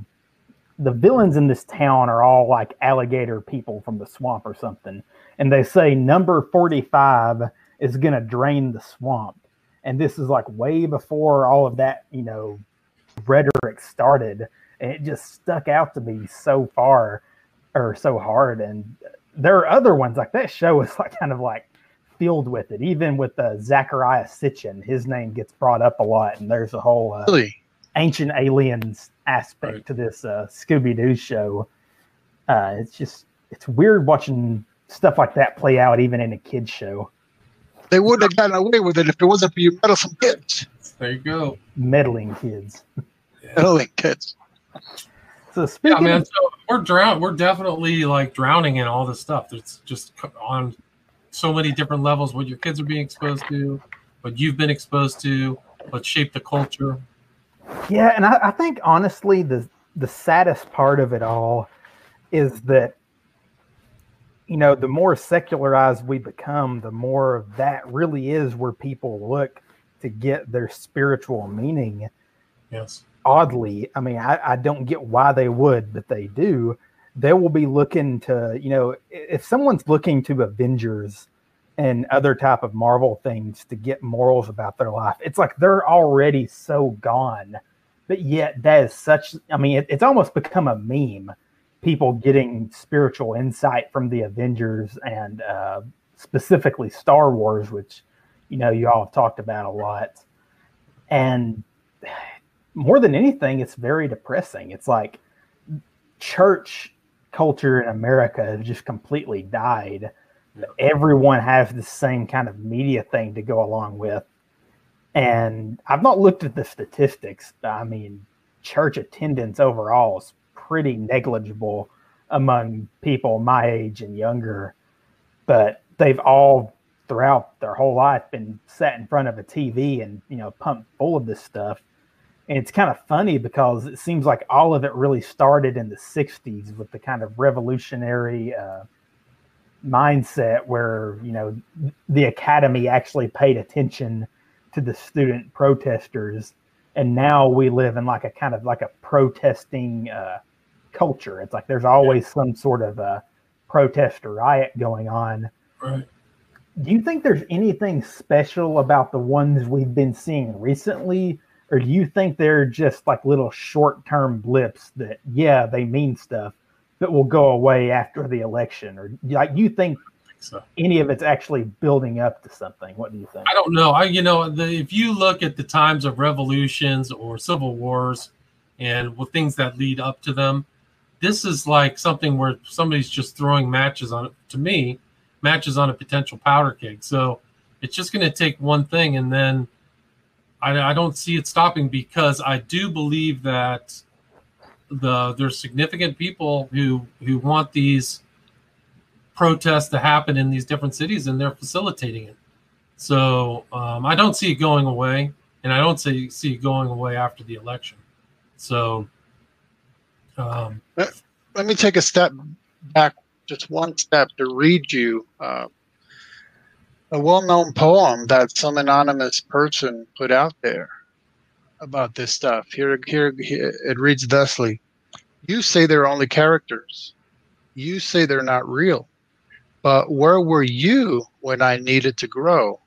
the villains in this town are all like alligator people from the swamp or something, and they say number forty five is going to drain the swamp, and this is like way before all of that, you know, rhetoric started, and it just stuck out to me so far or so hard. And there are other ones like that show is like kind of like filled with it. Even with uh, Zecharia Sitchin, his name gets brought up a lot, and there's a whole uh, really? ancient aliens aspect right. to this uh, Scooby Doo show. Uh, it's just it's weird watching stuff like that play out even in a kids show. They wouldn't have gotten away with it if it wasn't for you meddlesome kids. There you go. Meddling kids. Meddling kids. So speaking, yeah, man. So we're drown. We're definitely like drowning in all this stuff. That's just on so many different levels. What your kids are being exposed to, what you've been exposed to, what shaped the culture. Yeah, and I, I think honestly, the the saddest part of it all is that you know the more secularized we become, the more of that really is where people look to get their spiritual meaning. Yes oddly, I mean, I, I don't get why they would, but they do. They will be looking to, you know, if someone's looking to Avengers and other type of Marvel things to get morals about their life, it's like they're already so gone. But yet, that is such. I mean, it, it's almost become a meme. People getting spiritual insight from the Avengers and uh, specifically Star Wars, which you know you all have talked about a lot. And more than anything, it's very depressing. It's like church culture in America has just completely died. Yeah. Everyone has the same kind of media thing to go along with. And I've not looked at the statistics. I mean, church attendance overall is pretty negligible among people my age and younger. But they've all throughout their whole life been sat in front of a TV and, you know, pumped full of this stuff and it's kind of funny because it seems like all of it really started in the 60s with the kind of revolutionary uh, mindset where you know the academy actually paid attention to the student protesters. And now we live in like a kind of like a protesting uh, culture. It's like there's always some sort of a protest or riot going on. Right. Do you think there's anything special about the ones we've been seeing recently or do you think they're just like little short-term blips that yeah they mean stuff that will go away after the election? Or like you think so. any of it's actually building up to something? What do you think? I don't know. I you know the, if you look at the times of revolutions or civil wars and with things that lead up to them this is like something where somebody's just throwing matches on it to me matches on a potential powder keg. So it's just going to take one thing and then I, I don't see it stopping because I do believe that the there's significant people who who want these protests to happen in these different cities and they're facilitating it. So um, I don't see it going away, and I don't see see it going away after the election. So um, let, let, me take a step back, just one step, to read you uh, a well-known poem that some anonymous person put out there about this stuff. Here, here, here it reads thusly: "You say they're only characters. You say they're not real. But where were you when I needed to grow?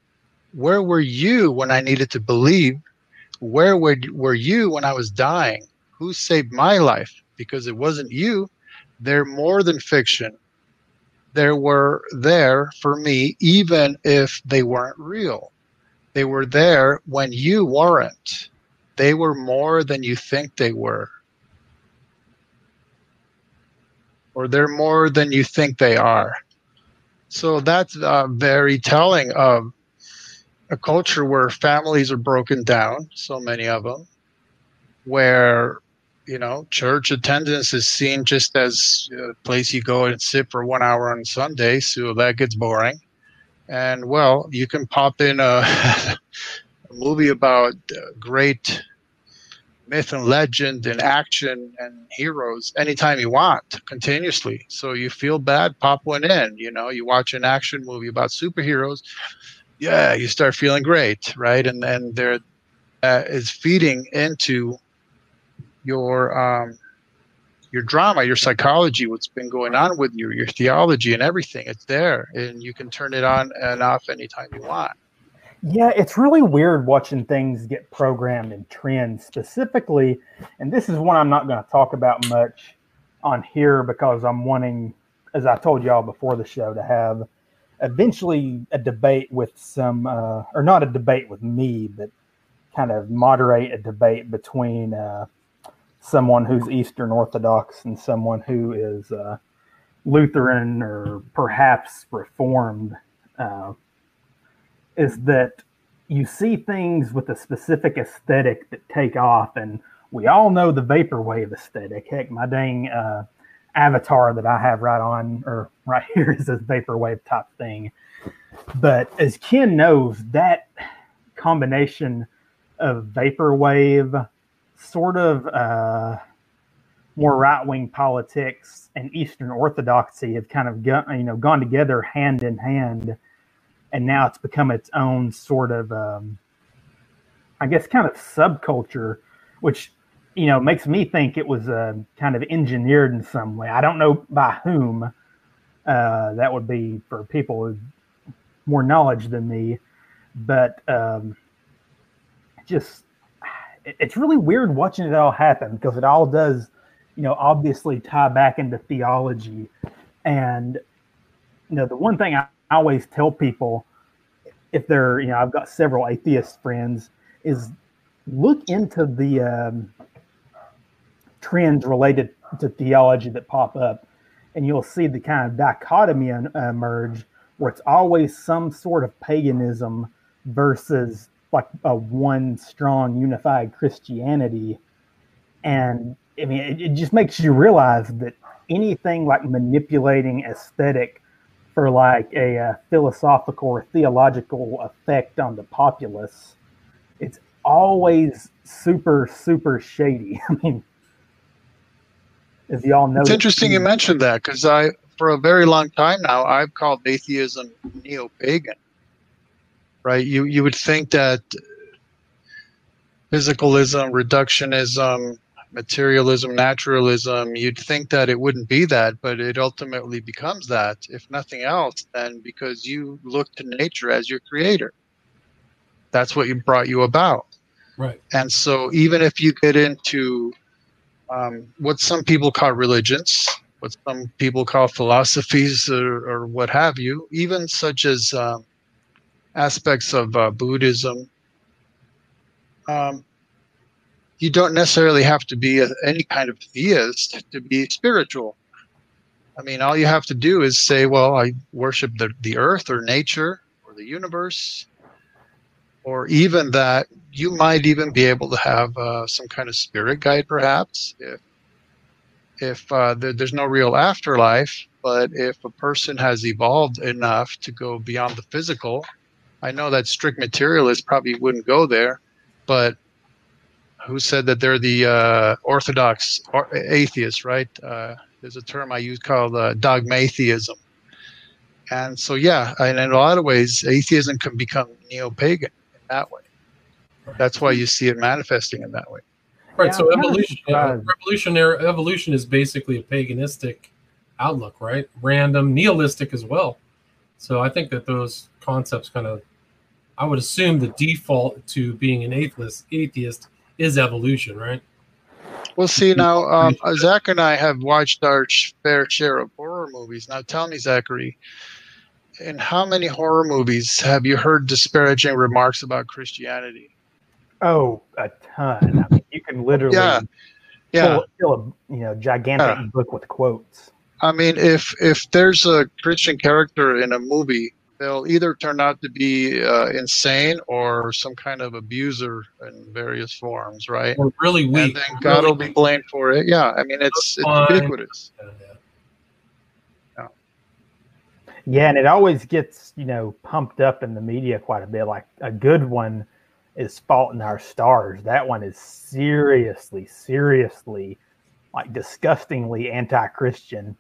Where were you when I needed to believe? Where were you when I was dying? Who saved my life? Because it wasn't you. They're more than fiction. They were there for me, even if they weren't real. They were there when you weren't. They were more than you think they were. Or they're more than you think they are. So that's uh, very telling of a culture where families are broken down, so many of them, where you know church attendance is seen just as a place you go and sit for one hour on Sunday, so that gets boring. And well, you can pop in a, a movie about uh, great myth and legend and action and heroes anytime you want continuously so you feel bad pop one in you know you watch an action movie about superheroes yeah you start feeling great right and then there uh, is feeding into your um, your drama your psychology what's been going on with you your theology and everything it's there and you can turn it on and off anytime you want yeah, it's really weird watching things get programmed and trends specifically. And this is one I'm not going to talk about much on here because I'm wanting, as I told y'all before the show, to have eventually a debate with some, uh, or not a debate with me, but kind of moderate a debate between uh, someone who's Eastern Orthodox and someone who is uh, Lutheran or perhaps Reformed. Uh, is that you see things with a specific aesthetic that take off, and we all know the vaporwave aesthetic. Heck, my dang uh, avatar that I have right on or right here is this vaporwave type thing. But as Ken knows, that combination of vaporwave, sort of uh, more right wing politics, and Eastern Orthodoxy have kind of gone, you know gone together hand in hand and now it's become its own sort of, um, I guess, kind of subculture, which you know makes me think it was uh, kind of engineered in some way. I don't know by whom. Uh, that would be for people with more knowledge than me, but um, just it's really weird watching it all happen because it all does, you know, obviously tie back into theology, and you know the one thing I always tell people if they're, you know, I've got several atheist friends, is look into the um, trends related to theology that pop up, and you'll see the kind of dichotomy emerge where it's always some sort of paganism versus like a one strong unified Christianity. And I mean, it, it just makes you realize that anything like manipulating aesthetic for like a, uh, philosophical or theological effect on the populace, it's always super, super shady. I mean, as y'all know, it's interesting you mentioned that because I, for a very long time now, I've called atheism neo-pagan. Right? You you would think that physicalism, reductionism, materialism, naturalism, you'd think that it wouldn't be that, but it ultimately becomes that, if nothing else, then because you look to nature as your creator. That's what you brought you about. Right. And so even if you get into um, what some people call religions, what some people call philosophies or, or what have you, even such as um, aspects of uh, Buddhism, um, you don't necessarily have to be a, any kind of theist to be spiritual. I mean, all you have to do is say, well, I worship the, the earth or nature or the universe, or even that you might even be able to have uh, some kind of spirit guide, perhaps, if, if uh, there, there's no real afterlife. But if a person has evolved enough to go beyond the physical, I know that strict materialists probably wouldn't go there, but who said that they're the uh, orthodox or atheists, right? Uh, there's a term I use called uh, dogmatheism. And so, yeah, and in a lot of ways, atheism can become neo-pagan in that way. That's why you see it manifesting in that way. Right. Yeah, so evolution, uh, evolutionary evolution is basically a paganistic outlook, right? Random, nihilistic as well. So I think that those concepts kind of, I would assume the default to being an atheist atheist is evolution, right? Well, see now, um, Zak and I have watched our fair share of horror movies. Now, tell me, Zachary, in how many horror movies have you heard disparaging remarks about Christianity? Oh, a ton. I mean, you can literally Yeah, yeah. fill, fill a you know gigantic Yeah. book with quotes. I mean, if if there's a Christian character in a movie, they'll either turn out to be uh, insane or some kind of abuser in various forms, right? Or really weak. And weak. then God will be blamed for it. Yeah, I mean, it's, it's Fine. ubiquitous. Yeah, and it always gets you know pumped up in the media quite a bit. Like a good one is Fault in Our Stars. That one is seriously, seriously, like disgustingly anti-Christian.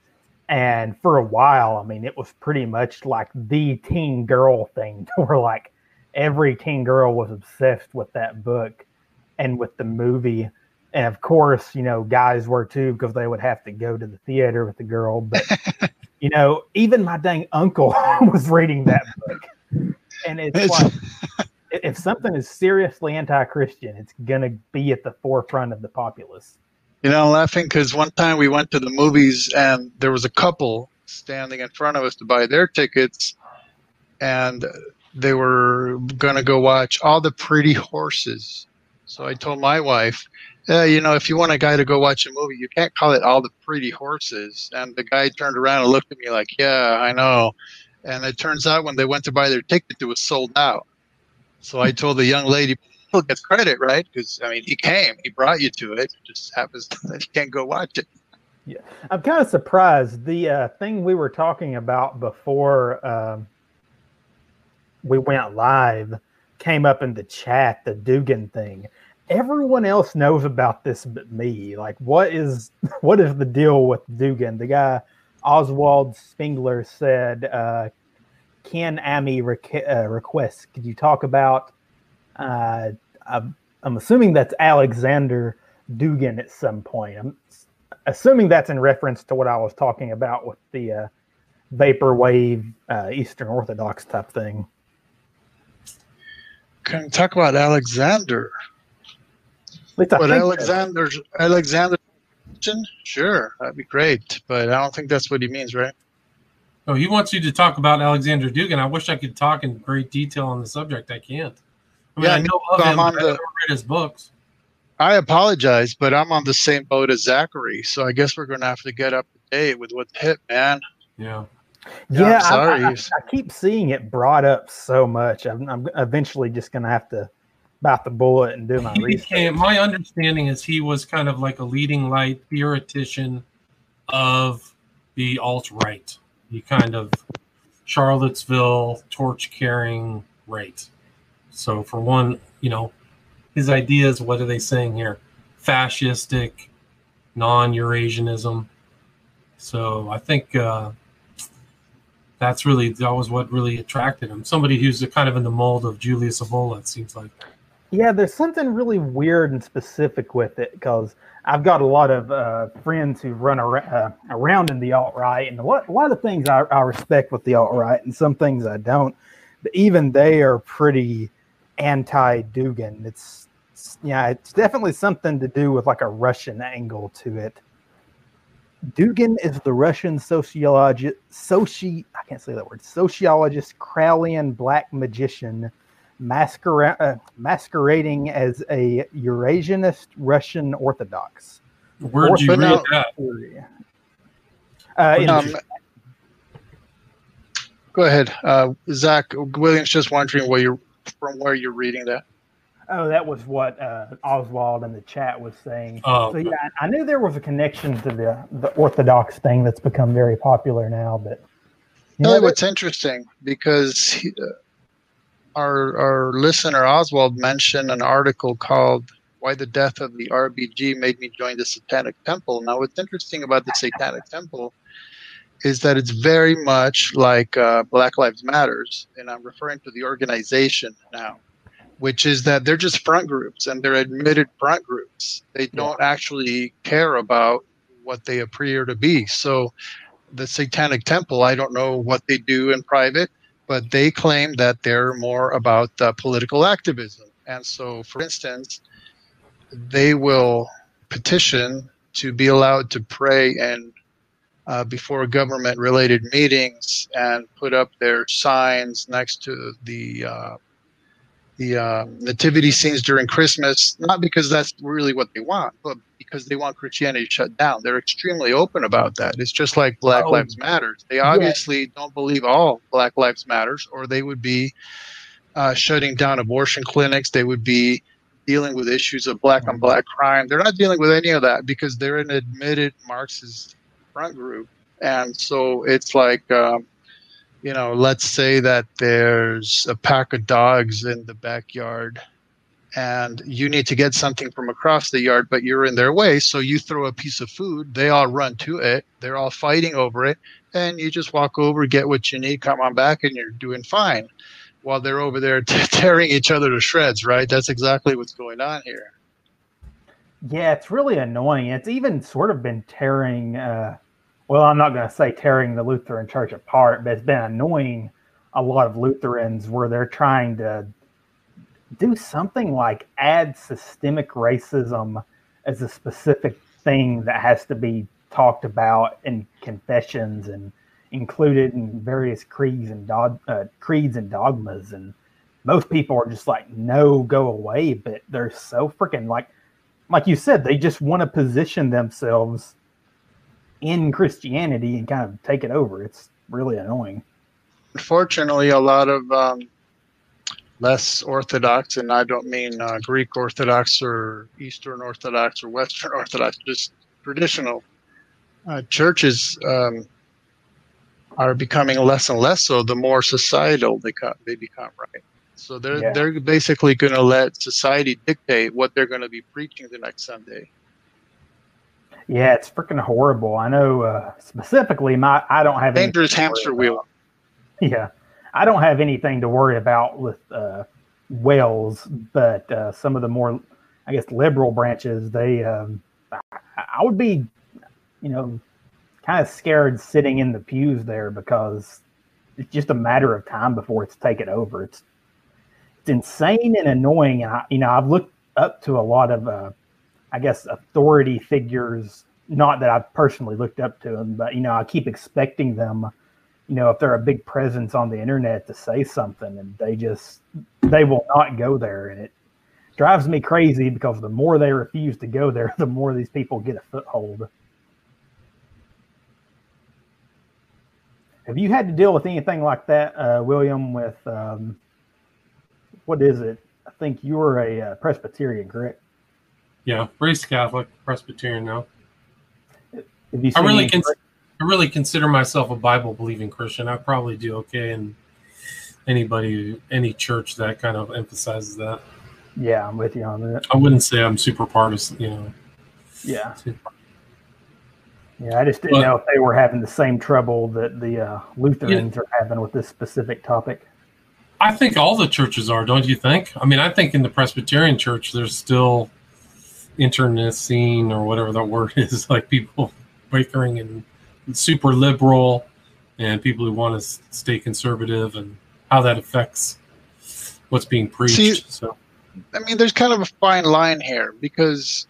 And for a while, I mean, it was pretty much like the teen girl thing, where like every teen girl was obsessed with that book and with the movie. And of course, you know, guys were too because they would have to go to the theater with the girl. But you know, even my dang uncle was reading that book, and it's, It's- like if something is seriously anti-Christian, it's gonna be at the forefront of the populace. You know, I'm laughing because one time we went to the movies and there was a couple standing in front of us to buy their tickets, and they were gonna go watch all the pretty horses. So I told my wife, yeah, you know, if you want a guy to go watch a movie, you can't call it all the pretty horses. And the guy turned around and looked at me like, yeah, I know. And it turns out when they went to buy their ticket, it was sold out. So I told the young lady, "Well, gets credit, right? Because I mean, he came, he brought you to it. It just happens that you can't go watch it. Yeah, I'm kind of surprised. The uh, thing we were talking about before um, we went live came up in the chat, the Dugin thing. Everyone else knows about this but me. Like, what is what is the deal with Dugin? The guy Oswald Spengler said, uh, "Ken Ammi uh, request? Could you talk about?" Uh, I'm, I'm assuming that's Alexander Dugin at some point. I'm assuming that's in reference to what I was talking about with the uh, vaporwave uh, Eastern Orthodox type thing. Can we talk about Alexander? At least I But think. Alexander, Alexander, sure, that'd be great. But I don't think that's what he means, right? Oh, he wants you to talk about Alexander Dugin. I wish I could talk in great detail on the subject. I can't. I mean, Yeah, I know of I'm him, on but the- I've never read his books. I apologize, but I'm on the same boat as Zachary, so I guess we're going to have to get up to date with what's hit, man. Yeah. Yeah, Yeah, I'm I- sorry. I, I keep seeing it brought up so much. I'm, I'm eventually just going to have to bite the bullet and do my He research. became, my understanding is he was kind of like a leading light theoretician of the alt right. He kind of Charlottesville torch carrying right. So for one, you know, his ideas, what are they saying here? Fascistic, neo-Eurasianism. So I think uh, that's really that was what really attracted him. Somebody who's kind of in the mold of Julius Evola, it seems like. Yeah, there's something really weird and specific with it because I've got a lot of uh, friends who run ar- uh, around in the alt right, and lot, a lot of things I, I respect with the alt right, and some things I don't. But even they are pretty anti Dugin. It's, it's yeah, it's definitely something to do with like a Russian angle to it. Dugin is the Russian sociologist, soci, I can't say that word, sociologist, Crowleyan black magician masquera- uh, masquerading as a Eurasianist Russian Orthodox. Where'd you read now- that? Uh, in- Um, go ahead, uh, Zak. Williams just wondering where you're from, where you're reading that. oh, that was what uh, Oswald in the chat was saying. Oh, So yeah, I I knew there was a connection to the the Orthodox thing that's become very popular now. But you know, you what's interesting because he, uh, our our listener Oswald mentioned an article called "Why the Death of the RBG Made Me Join the Satanic Temple." Now, what's interesting about the Satanic Temple is that it's very much like uh, Black Lives Matters, and I'm referring to the organization now, which is that they're just front groups and they're admitted front groups. They don't actually care about what they appear to be. So the Satanic Temple, I don't know what they do in private, but they claim that they're more about uh, political activism. And so, for instance, they will petition to be allowed to pray and uh, before government related meetings and put up their signs next to the uh, the uh, nativity scenes during Christmas, not because that's really what they want, but because they want Christianity shut down. They're extremely open about that. It's just like Black oh, Lives Matters. They obviously yeah. don't believe all Black Lives Matters, or they would be uh, shutting down abortion clinics. They would be dealing with issues of black on black crime. They're not dealing with any of that because they're an admitted Marxist front group. And so it's like, um, you know, let's say that there's a pack of dogs in the backyard and you need to get something from across the yard, but you're in their way. So you throw a piece of food, they all run to it, they're all fighting over it, and you just walk over, get what you need, come on back, and you're doing fine while they're over there t- tearing each other to shreds, right? That's exactly what's going on here. Yeah, it's really annoying. It's even sort of been tearing. Uh, well, I'm not going to say tearing the Lutheran Church apart, but it's been annoying a lot of Lutherans where they're trying to do something like add systemic racism as a specific thing that has to be talked about in confessions and included in various creeds and dog, uh, creeds and dogmas. And most people are just like no go away but they're so freaking like like you said they just want to position themselves in Christianity and kind of take it over. It's really annoying. Unfortunately, a lot of um, less Orthodox, and I don't mean uh, Greek Orthodox or Eastern Orthodox or Western Orthodox, just traditional uh, churches um, are becoming less and less so the more societal they, co- they become, right? So they're, yeah. they're basically going to let society dictate what they're going to be preaching the next Sunday. Yeah, it's freaking horrible. I know uh, specifically my I don't have dangerous hamster wheel. Yeah, I don't have anything to worry about with uh, WELS, but uh, some of the more, I guess, liberal branches, they, um, I, I would be, you know, kind of scared sitting in the pews there because it's just a matter of time before it's taken over. It's it's insane and annoying, and I, you know, I've looked up to a lot of uh, I guess, authority figures. Not that I've personally looked up to them, but you know, I keep expecting them. You know, if they're a big presence on the internet to say something, and they just they will not go there, and it drives me crazy because the more they refuse to go there, the more these people get a foothold. Have you had to deal with anything like that, uh, William? With um, what is it? I think you're a uh, Presbyterian, correct? Yeah, raised Catholic, Presbyterian now. I really, con- I really consider myself a Bible believing Christian. I probably do okay in anybody, any church that kind of emphasizes that. Yeah, I'm with you on that. I wouldn't say I'm super partisan, you know. Yeah. Yeah, I just didn't but, know if they were having the same trouble that the uh, Lutherans yeah. are having with this specific topic. I think all the churches are, don't you think? I mean, I think in the Presbyterian church, there's still internecine or whatever that word is, like people bickering and super liberal and people who want to stay conservative and how that affects what's being preached. See, so, I mean, there's kind of a fine line here because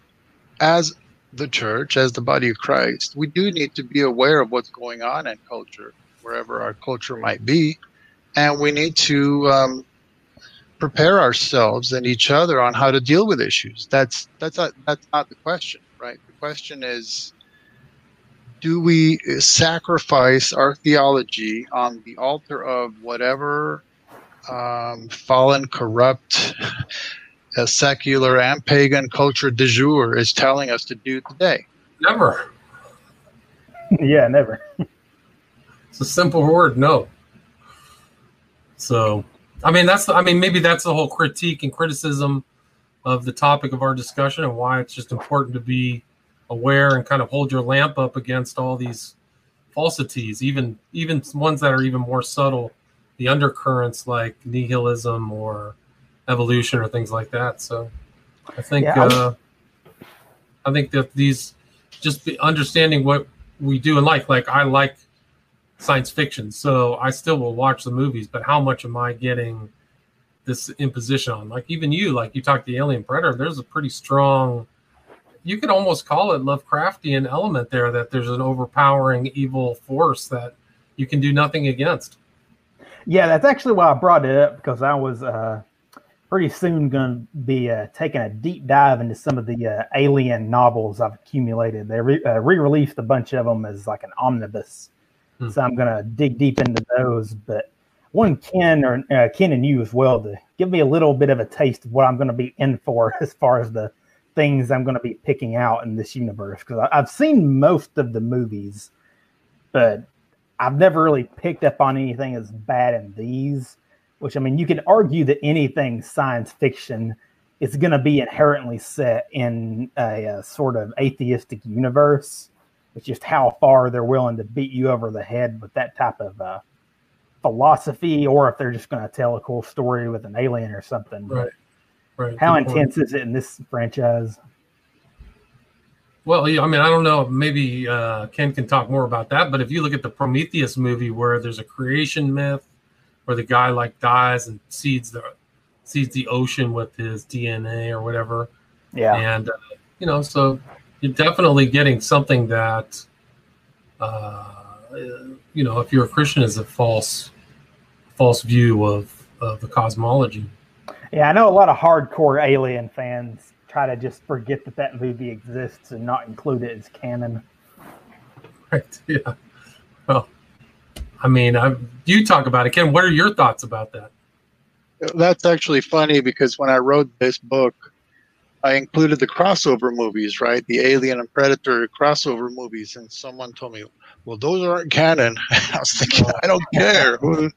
as the church, as the body of Christ, we do need to be aware of what's going on in culture, wherever our culture might be. And we need to um, prepare ourselves and each other on how to deal with issues. That's that's not that's not the question, right? The question is do we sacrifice our theology on the altar of whatever um, fallen, corrupt, uh, secular, and pagan culture de jour is telling us to do today? Never. yeah, never. it's a simple word, no. So I mean, that's I mean, maybe that's the whole critique and criticism of the topic of our discussion and why it's just important to be aware and kind of hold your lamp up against all these falsities, even even ones that are even more subtle, the undercurrents like nihilism or evolution or things like that. So, I think yeah, uh, I think that these just understanding what we do and like, like I like science fiction. So I still will watch the movies, but how much am I getting this imposition on? Like even you, like you talked the Alien Predator, there's a pretty strong you could almost call it Lovecraftian element there that there's an overpowering evil force that you can do nothing against. Yeah, that's actually why I brought it up because I was uh, pretty soon going to be uh, taking a deep dive into some of the uh, alien novels I've accumulated. They re uh, released a bunch of them as like an omnibus, hmm. so I'm going to dig deep into those. But one Ken or uh, Ken and you as well to give me a little bit of a taste of what I'm going to be in for as far as the things I'm going to be picking out in this universe because I've seen most of the movies, but I've never really picked up on anything as bad in these. Which I mean, you can argue that anything science fiction is going to be inherently set in a, a, sort of atheistic universe. It's just how far they're willing to beat you over the head with that type of uh, philosophy, or if they're just going to tell a cool story with an alien or something. Right. Right. How intense point. is it in this franchise? Well, I mean, I don't know. Maybe uh, Ken can talk more about that. But if you look at the Prometheus movie, where there's a creation myth, where the guy like dies and seeds the seeds the ocean with his DNA or whatever. Yeah. And uh, you know, so you're definitely getting something that, uh, you know, if you're a Christian, is a false false view of of the cosmology. Yeah, I know a lot of hardcore Alien fans try to just forget that that movie exists and not include it as canon. Right. Yeah. Well, I mean, I, you talk about it, Ken. What are your thoughts about that? That's actually funny because when I wrote this book, I included the crossover movies, right? The Alien and Predator crossover movies, and someone told me, "Well, those aren't canon." I was thinking, I don't care. Who,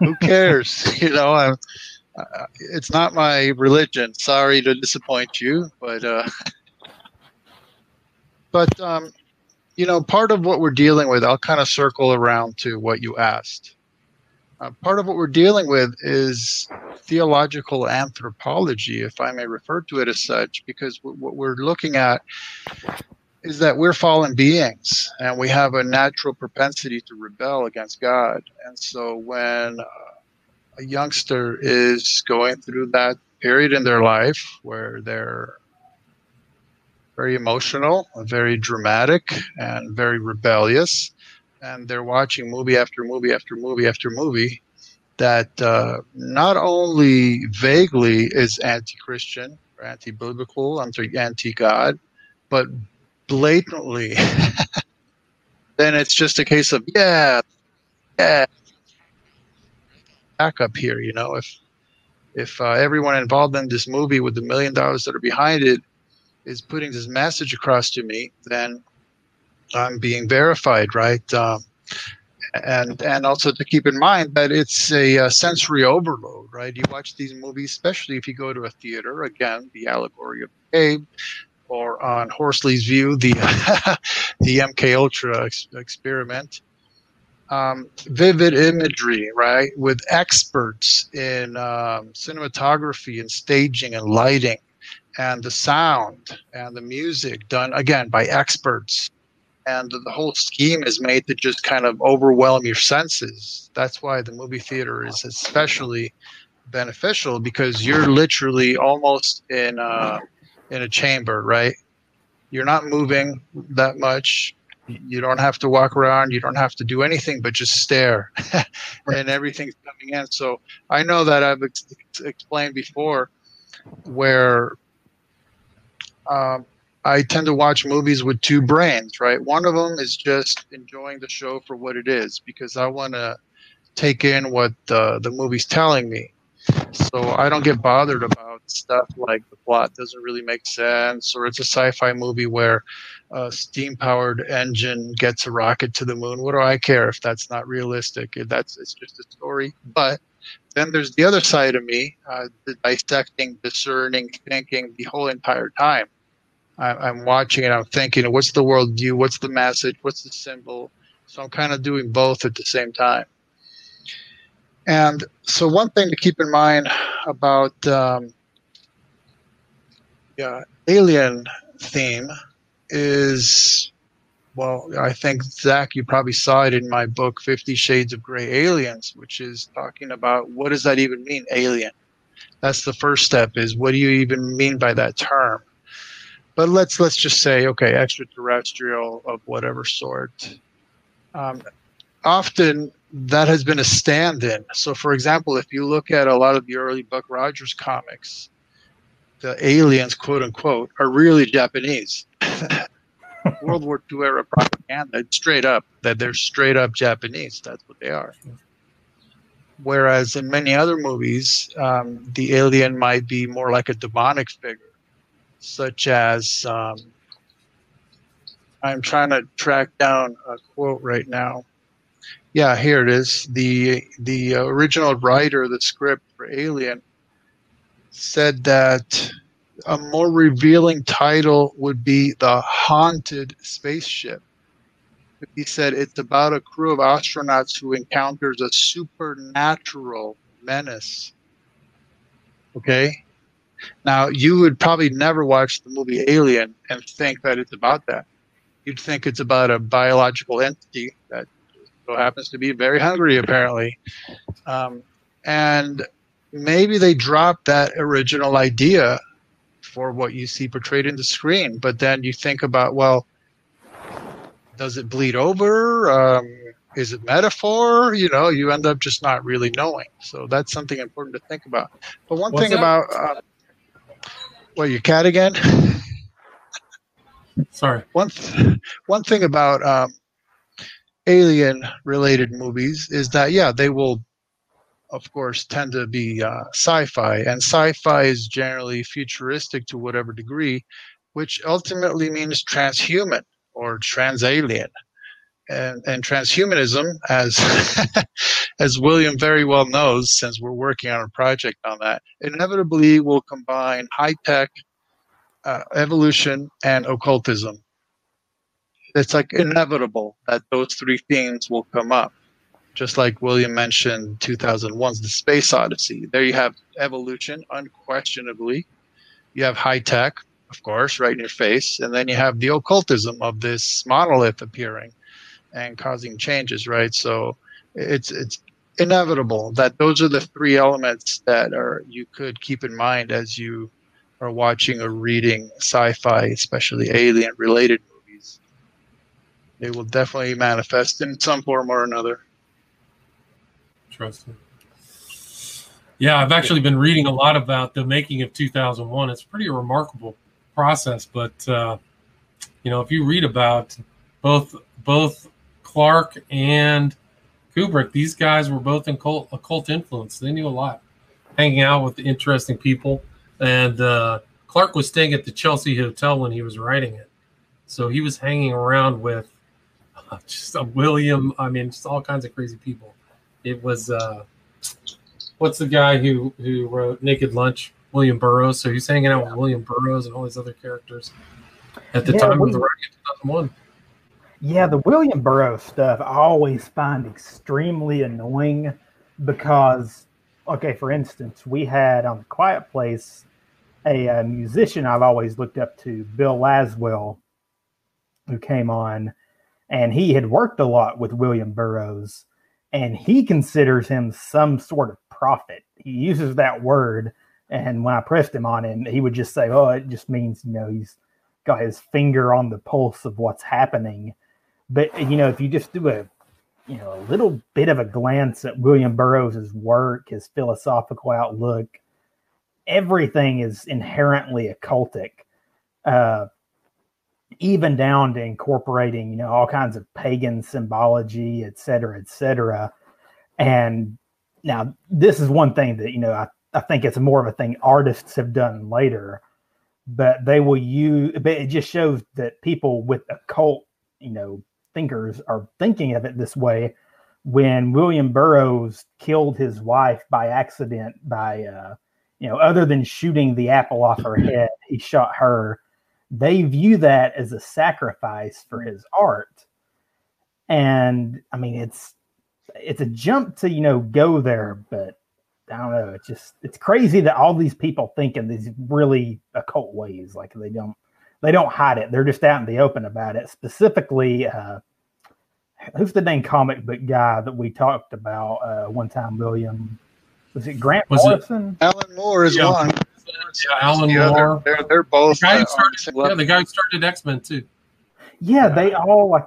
who cares? You know, I'm uh, it's not my religion. Sorry to disappoint you, but uh, but um, you know, part of what we're dealing with, I'll kind of circle around to what you asked. Uh, part of what we're dealing with is theological anthropology, if I may refer to it as such, because what we're looking at is that we're fallen beings and we have a natural propensity to rebel against God. And so when uh, a youngster is going through that period in their life where they're very emotional, very dramatic, and very rebellious, and they're watching movie after movie after movie after movie that uh, not only vaguely is anti-Christian or anti-biblical, anti-God, but blatantly, then it's just a case of yeah, yeah, back up here. You know, if if uh, everyone involved in this movie with the million dollars that are behind it is putting this message across to me, then I'm being verified, right? Um, and and also to keep in mind that it's a, a, sensory overload, right? You watch these movies, especially if you go to a theater. Again, the allegory of the or on Horsley's View, the the MK Ultra ex- experiment um, vivid imagery, right, with experts in um, cinematography and staging and lighting, and the sound and the music done again by experts. And the, whole scheme is made to just kind of overwhelm your senses. That's why the movie theater is especially beneficial because you're literally almost in a, in a chamber, right? You're not moving that much you don't have to walk around. You don't have to do anything but just stare, and everything's coming in. So I know that I've ex- explained before where um, I tend to watch movies with two brains. Right, one of them is just enjoying the show for what it is because I want to take in what the the movie's telling me. So I don't get bothered about stuff like the plot doesn't really make sense, or it's a sci-fi movie where a steam-powered engine gets a rocket to the moon. What do I care if that's not realistic? That's it's just a story. But then there's the other side of me, uh, the dissecting, discerning, thinking the whole entire time. I, am watching and I'm thinking, what's the worldview? What's the message? What's the symbol? So I'm kind of doing both at the same time. And so, one thing to keep in mind about um, yeah, alien theme is well, I think Zak, you probably saw it in my book, Fifty Shades of Grey Aliens, which is talking about what does that even mean, alien? That's the first step. Is what do you even mean by that term? But let's let's just say, okay, extraterrestrial of whatever sort. Um, often that has been a stand-in. So, for example, if you look at a lot of the early Buck Rogers comics, the aliens, quote unquote, are really Japanese. World War II era propaganda, straight up that they're straight up Japanese. That's what they are. Whereas in many other movies, um, the alien might be more like a demonic figure, such as um, I'm trying to track down a quote right now. Yeah, here it is. the The original writer of the script for Alien said that a more revealing title would be The Haunted Spaceship. He said it's about a crew of astronauts who encounters a supernatural menace. Okay? Now, you would probably never watch the movie Alien and think that it's about that. You'd think it's about a biological entity that so happens to be very hungry, apparently. Um, and maybe they dropped that original idea for what you see portrayed in the screen. But then you think about, well, does it bleed over? Um, is it metaphor? You know, you end up just not really knowing. So that's something important to think about. But one What's thing that? about, uh, well, your cat again? Sorry. One, th- one thing about um, alien related movies is that, yeah, they will of course, tend to be uh, sci-fi, and sci-fi is generally futuristic to whatever degree, which ultimately means transhuman or transalien. And, and transhumanism, as as William very well knows, since we're working on a project on that, inevitably will combine high tech, uh, evolution, and occultism. It's like inevitable that those three themes will come up just like William mentioned 2001's The Space Odyssey. There you have evolution, unquestionably. You have high tech, of course, right in your face. And then you have the occultism of this monolith appearing and causing changes, right? So it's, it's inevitable that those are the three elements that are you could keep in mind as you are watching or reading sci-fi, especially alien related movies. They will definitely manifest in some form or another. Interesting. Yeah, I've actually been reading a lot about the making of 2001. It's pretty remarkable process, but uh, you know, if you read about both both Clarke and Kubrick, these guys were both in cult, occult influence. They knew a lot, hanging out with the interesting people. And uh, Clarke was staying at the Chelsea Hotel when he was writing it, so he was hanging around with uh, just a William. I mean, just all kinds of crazy people. It was uh, what's the guy who who wrote Naked Lunch? William Burroughs. So he's hanging out with William Burroughs and all these other characters at the yeah, time we, of the writing of 2001. Yeah, the William Burroughs stuff I always find extremely annoying because, okay, for instance, we had on the Quiet Place a, a musician I've always looked up to, Bill Laswell, who came on, and he had worked a lot with William Burroughs and he considers him some sort of prophet. He uses that word, and when I pressed him on him, he would just say, "Oh, it just means you know he's got his finger on the pulse of what's happening." But you know, if you just do a you know a little bit of a glance at William Burroughs' work, his philosophical outlook, everything is inherently occultic. Uh, even down to incorporating, you know, all kinds of pagan symbology, et cetera, et cetera. And now this is one thing that, you know, I, I think it's more of a thing artists have done later, but they will use, but it just shows that people with occult, you know, thinkers are thinking of it this way. When William Burroughs killed his wife by accident by, uh, you know, other than shooting the apple off her head, he shot her they view that as a sacrifice for his art. And I mean, it's it's a jump to you know go there, but I don't know. It's just it's crazy that all these people think in these really occult ways. Like they don't they don't hide it. They're just out in the open about it. Specifically, uh, who's the name comic book guy that we talked about uh, one time? William was it Grant was Morrison? It? Alan Moore is yeah. one. Yeah, Alan the Moore. Other, they're, they're both. The guy, uh, started, yeah, the guy who started X Men too. Yeah, they all like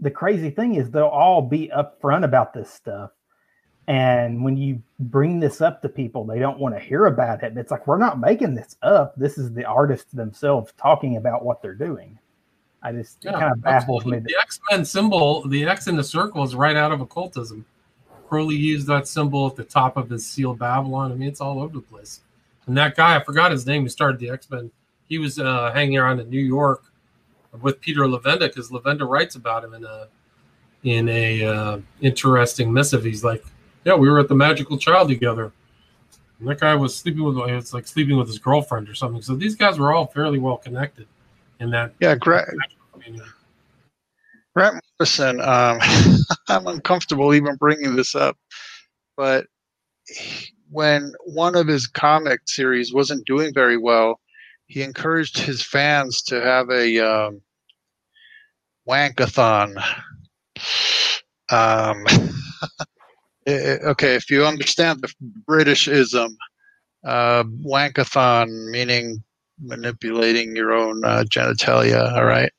the crazy thing is they'll all be upfront about this stuff. And when you bring this up to people, they don't want to hear about it. It's like, we're not making this up. This is the artists themselves talking about what they're doing. I just yeah, kind of baffles me. The X Men symbol, the X in the circle, is right out of occultism. Crowley used that symbol at the top of his Seal Babylon. I mean, it's all over the place. And that guy, I forgot his name, who started the X Men, he was uh, hanging around in New York with Peter Levenda because Levenda writes about him in a in a uh, interesting missive. He's like, "Yeah, we were at the Magical Child together." And that guy was sleeping with it's like sleeping with his girlfriend or something. So these guys were all fairly well connected in that. Yeah, Grant. Grant Morrison. Um, I'm uncomfortable even bringing this up, but when one of his comic series wasn't doing very well, he encouraged his fans to have a um, wankathon. Um, okay, if you understand the Britishism, uh, wankathon meaning manipulating your own uh, genitalia. All right,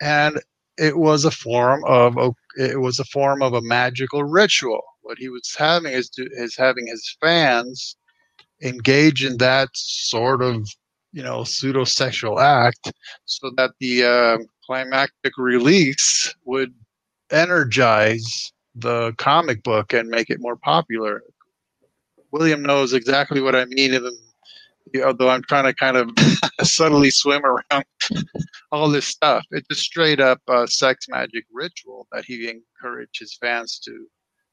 and it was a form of it was a form of a magical ritual. What he was having is is having his fans engage in that sort of you know pseudo-sexual act so that the uh, climactic release would energize the comic book and make it more popular william knows exactly what i mean although i'm trying to kind of subtly swim around all this stuff it's a straight up uh, sex magic ritual that he encouraged his fans to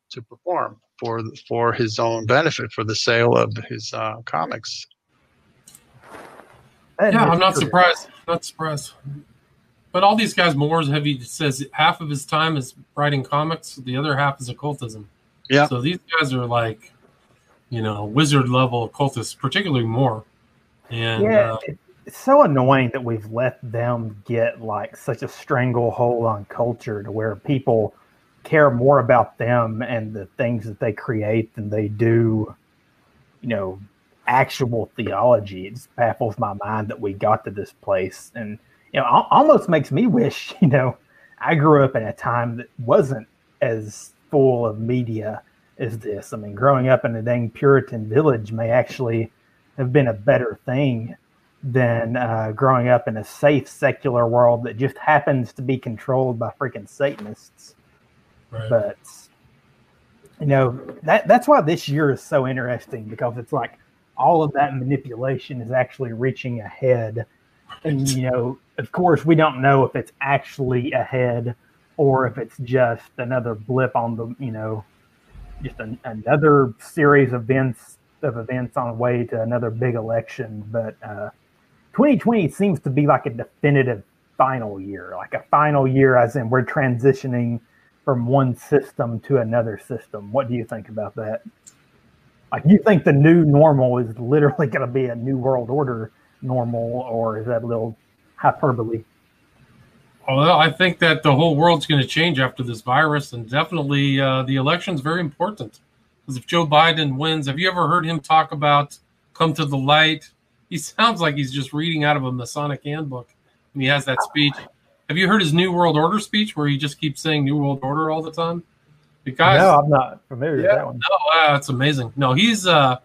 to perform for for his own benefit for the sale of his uh, comics yeah, I'm not surprised. Not surprised. But all these guys, Moore's heavy says half of his time is writing comics, the other half is occultism. Yeah. So these guys are like, you know, wizard level occultists, particularly Moore. And yeah, uh, it's so annoying that we've let them get like such a stranglehold on culture to where people care more about them and the things that they create than they do, you know, actual theology. It just baffles my mind that we got to this place, and you know, almost makes me wish, you know, I grew up in a time that wasn't as full of media as this. I mean, growing up in a dang Puritan village may actually have been a better thing than uh, growing up in a safe secular world that just happens to be controlled by freaking Satanists. Right. But you know that that's why this year is so interesting because it's like all of that manipulation is actually reaching ahead. And, you know, of course, we don't know if it's actually ahead or if it's just another blip on the, you know, just an, another series of events of events on the way to another big election. But uh, 2020 seems to be like a definitive final year, like a final year, as in we're transitioning from one system to another system. What do you think about that? Like, you think the new normal is literally going to be a new world order normal, or is that a little hyperbole? Well, I think that the whole world's going to change after this virus, and definitely uh, the is very important. Because if Joe Biden wins, have you ever heard him talk about come to the light? He sounds like he's just reading out of a Masonic handbook, and he has that speech. Have you heard his New World Order speech where he just keeps saying New World Order all the time? Because no, I'm not familiar yeah, with that one. No, uh, it's amazing. No, he's uh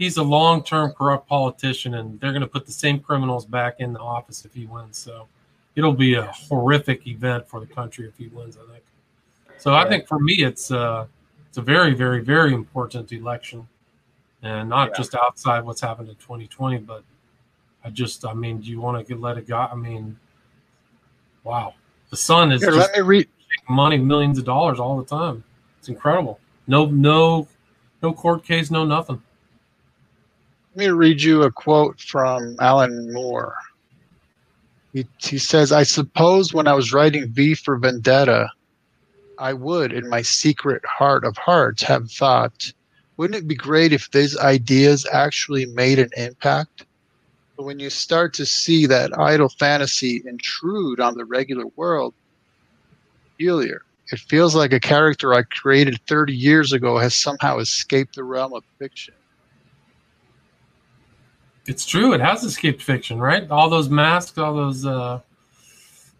he's a long term corrupt politician, and they're going to put the same criminals back in the office if he wins. So it'll be a horrific event for the country if he wins. I think. So yeah. I think for me, it's uh it's a very, very, very important election, and not yeah. just outside what's happened in 2020, but I just, I mean, do you want to let it go? I mean, wow, the sun is. Here, just, read money, millions of dollars all the time. It's incredible. No, no, no court case, no nothing. Let me read you a quote from Alan Moore. He, he says, I suppose when I was writing V for Vendetta, I would, in my secret heart of hearts, have thought, wouldn't it be great if these ideas actually made an impact? But when you start to see that idle fantasy intrude on the regular world, peculiar. It feels like a character I created 30 years ago has somehow escaped the realm of fiction. It's true. It has escaped fiction, right? All those masks, all those. uh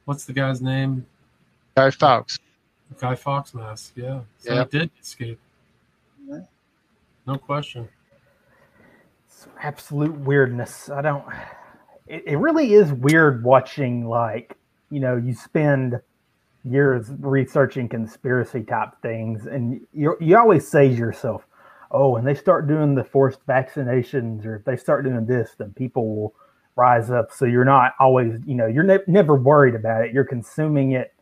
What's the guy's name? Guy Fawkes. Guy Fawkes mask. Yeah. So Yeah. it did escape. Yeah. No question. Some absolute weirdness. I don't. It, it really is weird watching, like, you know, you spend years researching conspiracy type things, and you you always say to yourself, "Oh, when they start doing the forced vaccinations, or if they start doing this, then people will rise up." So you're not always, you know, you're ne- never worried about it. You're consuming it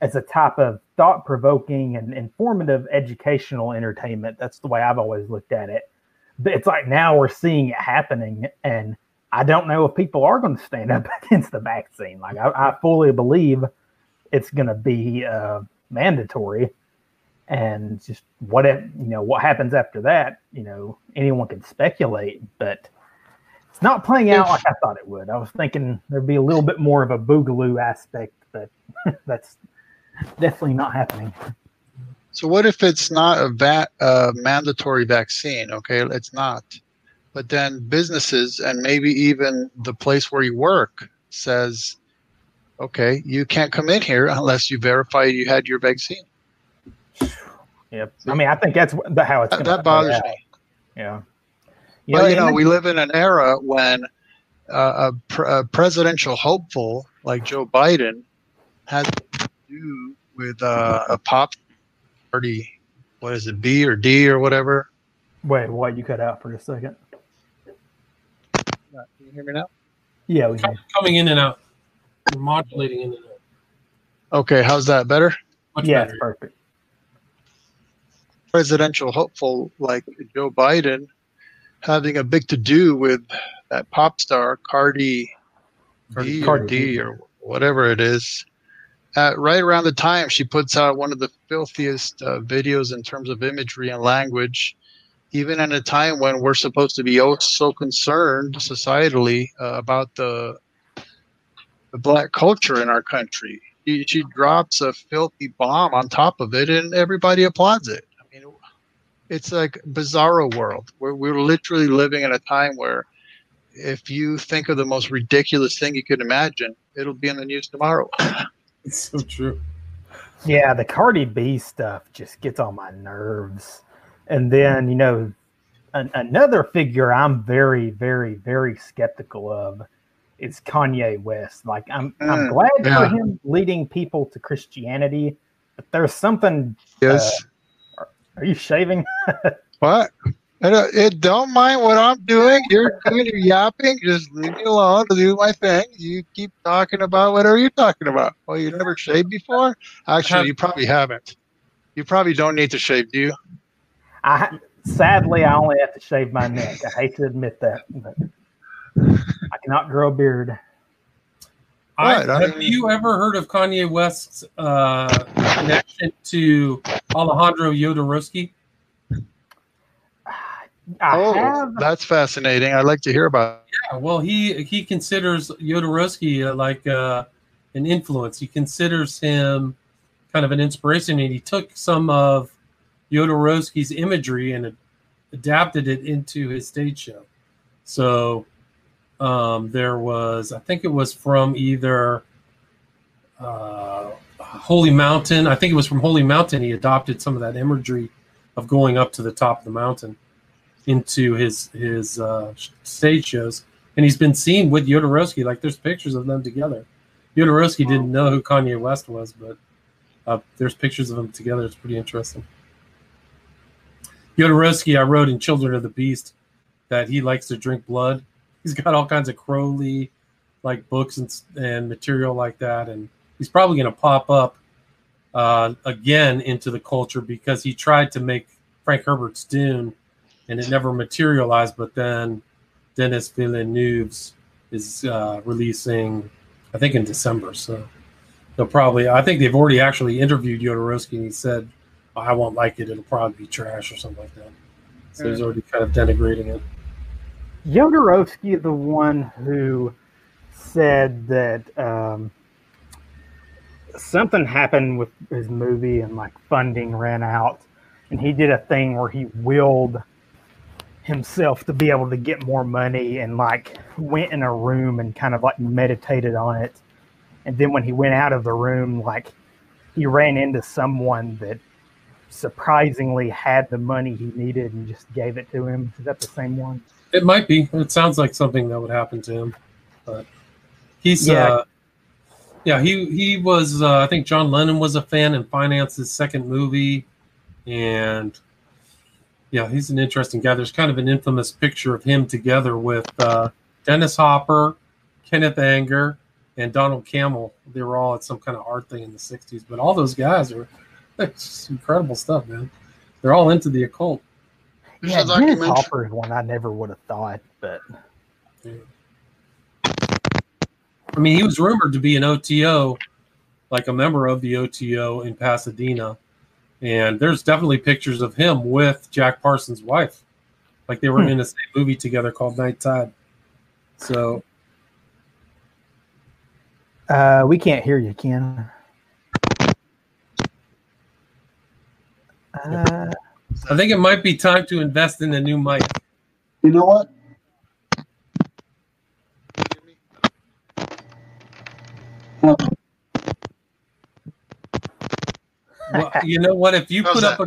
as a type of thought provoking and informative educational entertainment. That's the way I've always looked at it. But it's like now we're seeing it happening, and I don't know if people are going to stand up against the vaccine. Like I, I fully believe it's going to be uh, mandatory, and just what if you know what happens after that. You know, anyone can speculate, but it's not playing out like I thought it would. I was thinking there'd be a little bit more of a boogaloo aspect, but that's definitely not happening. So what if it's not a va- uh, mandatory vaccine? Okay, it's not. But then businesses and maybe even the place where you work says, okay, you can't come in here unless you verify you had your vaccine. Yep. I mean, I think that's the- how it's That, going that bothers me. Yeah. But you know, we live in an era when uh, a, pr- a presidential hopeful like Joe Biden has to do with uh, a pop party. What is it, B or D or whatever? wait, what? You cut out for a second. Can you hear me now? Yeah, we can. Coming in and out. You're modulating in and out. Okay, how's that better? Much Yeah, it's better. perfect. Presidential hopeful like Joe Biden having a big to do with that pop star Cardi or Cardi B. or whatever it is. At right around the time she puts out one of the filthiest uh, videos in terms of imagery and language, even at a time when we're supposed to be oh so concerned societally uh, about the the black culture in our country. She, she drops a filthy bomb on top of it, and everybody applauds it. I mean, it's like bizarro world. We're we're literally living in a time where if you think of the most ridiculous thing you could imagine, it'll be in the news tomorrow. It's so true. Yeah, the Cardi B stuff just gets on my nerves. And then, you know, an, another figure I'm very, very, very skeptical of is Kanye West. Like, I'm, I'm Mm, glad yeah. for him leading people to Christianity, but there's something. Yes. Are you shaving? what? I don't, it, don't mind what I'm doing. You're doing your yapping. Just leave me alone to do my thing. You keep talking about whatever you're talking about. Well, you never shaved before? Actually, you probably haven't. You probably don't need to shave, do you? I sadly I only have to shave my neck. I hate to admit that, but I cannot grow a beard. I, have you ever heard of Kanye West's uh, connection to Alejandro Jodorowsky? I oh, have that's fascinating. I'd like to hear about it. Yeah, well, he he considers Jodorowsky uh, like uh, an influence. He considers him kind of an inspiration, and he took some of Jodorowsky's imagery and ad- adapted it into his stage show. So um, there was, I think it was from either uh, Holy Mountain. I think it was from Holy Mountain. He adopted some of that imagery of going up to the top of the mountain into his his uh, stage shows, and he's been seen with Jodorowsky. Like there's pictures of them together. Jodorowsky didn't know who Kanye West was, but uh, there's pictures of them together. It's pretty interesting. Jodorowsky, I wrote in Children of the Beast that he likes to drink blood. He's got all kinds of Crowley like books and and material like that, and he's probably going to pop up uh, again into the culture because he tried to make Frank Herbert's Dune and it never materialized. But then Denis Villeneuve's is uh, releasing, I think, in December. So they'll probably, I think they've already actually interviewed Jodorowsky and he said, I won't like it. It'll probably be trash or something like that. So he's already kind of denigrating it. Jodorowsky the one who said that um, something happened with his movie and like funding ran out, and he did a thing where he willed himself to be able to get more money and like went in a room and kind of like meditated on it. And then when he went out of the room, like he ran into someone that surprisingly had the money he needed and just gave it to him. Is that the same one? It might be. It sounds like something that would happen to him. But he's Yeah. uh yeah, he he was uh, I think John Lennon was a fan and financed his second movie and yeah, he's an interesting guy. There's kind of an infamous picture of him together with uh, Dennis Hopper, Kenneth Anger, and Donald Cammell. They were all at some kind of art thing in the 60s. But all those guys are it's just incredible stuff, man. They're all into the occult. There's yeah, a Dennis. Hopper is one I never would have thought, but I mean, he was rumored to be an OTO, like a member of the OTO in Pasadena. And there's definitely pictures of him with Jack Parsons' wife. Like they were Hmm. in the same movie together called Night Tide. So uh, we can't hear you, Ken. Uh, I think it might be time to invest in a new mic. You know what? Well, you know what? If you How's put up a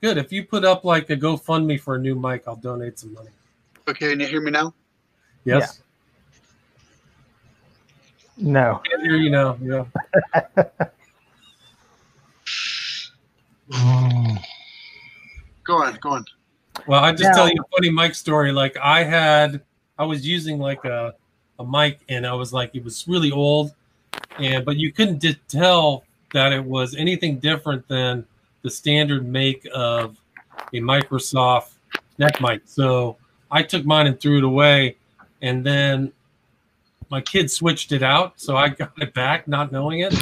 good, if you put up like a GoFundMe for a new mic, I'll donate some money. Okay, can you hear me now? Yes, no. I hear you now. Yeah. Go on, go on. Well, I just Now- tell you a funny mic story. Like I had, I was using like a, a mic, and I was like, it was really old, and but you couldn't tell that it was anything different than the standard make of a Microsoft neck mic. So I took mine and threw it away, and then my kid switched it out, so I got it back, not knowing it,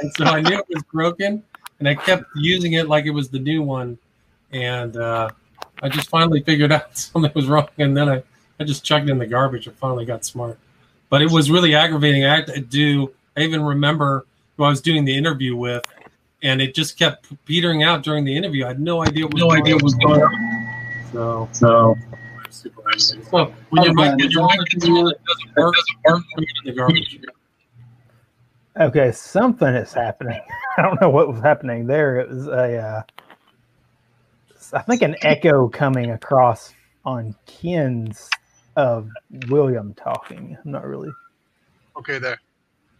and so I knew it was broken, and I kept using it like it was the new one, and. uh I just finally figured out something was wrong, and then I, I just chucked it in the garbage and finally got smart. But it was really aggravating. I had to do. I even remember who I was doing the interview with, and it just kept petering out during the interview. I had no idea what was No going idea on. what was going on. So, So. So when your mic, when your mic gets on, it doesn't work. Doesn't work. Put it in the garbage. Okay, something is happening. I don't know what was happening there. It was a, uh, I think, an echo coming across on Ken's of William talking. I'm not really Okay, there.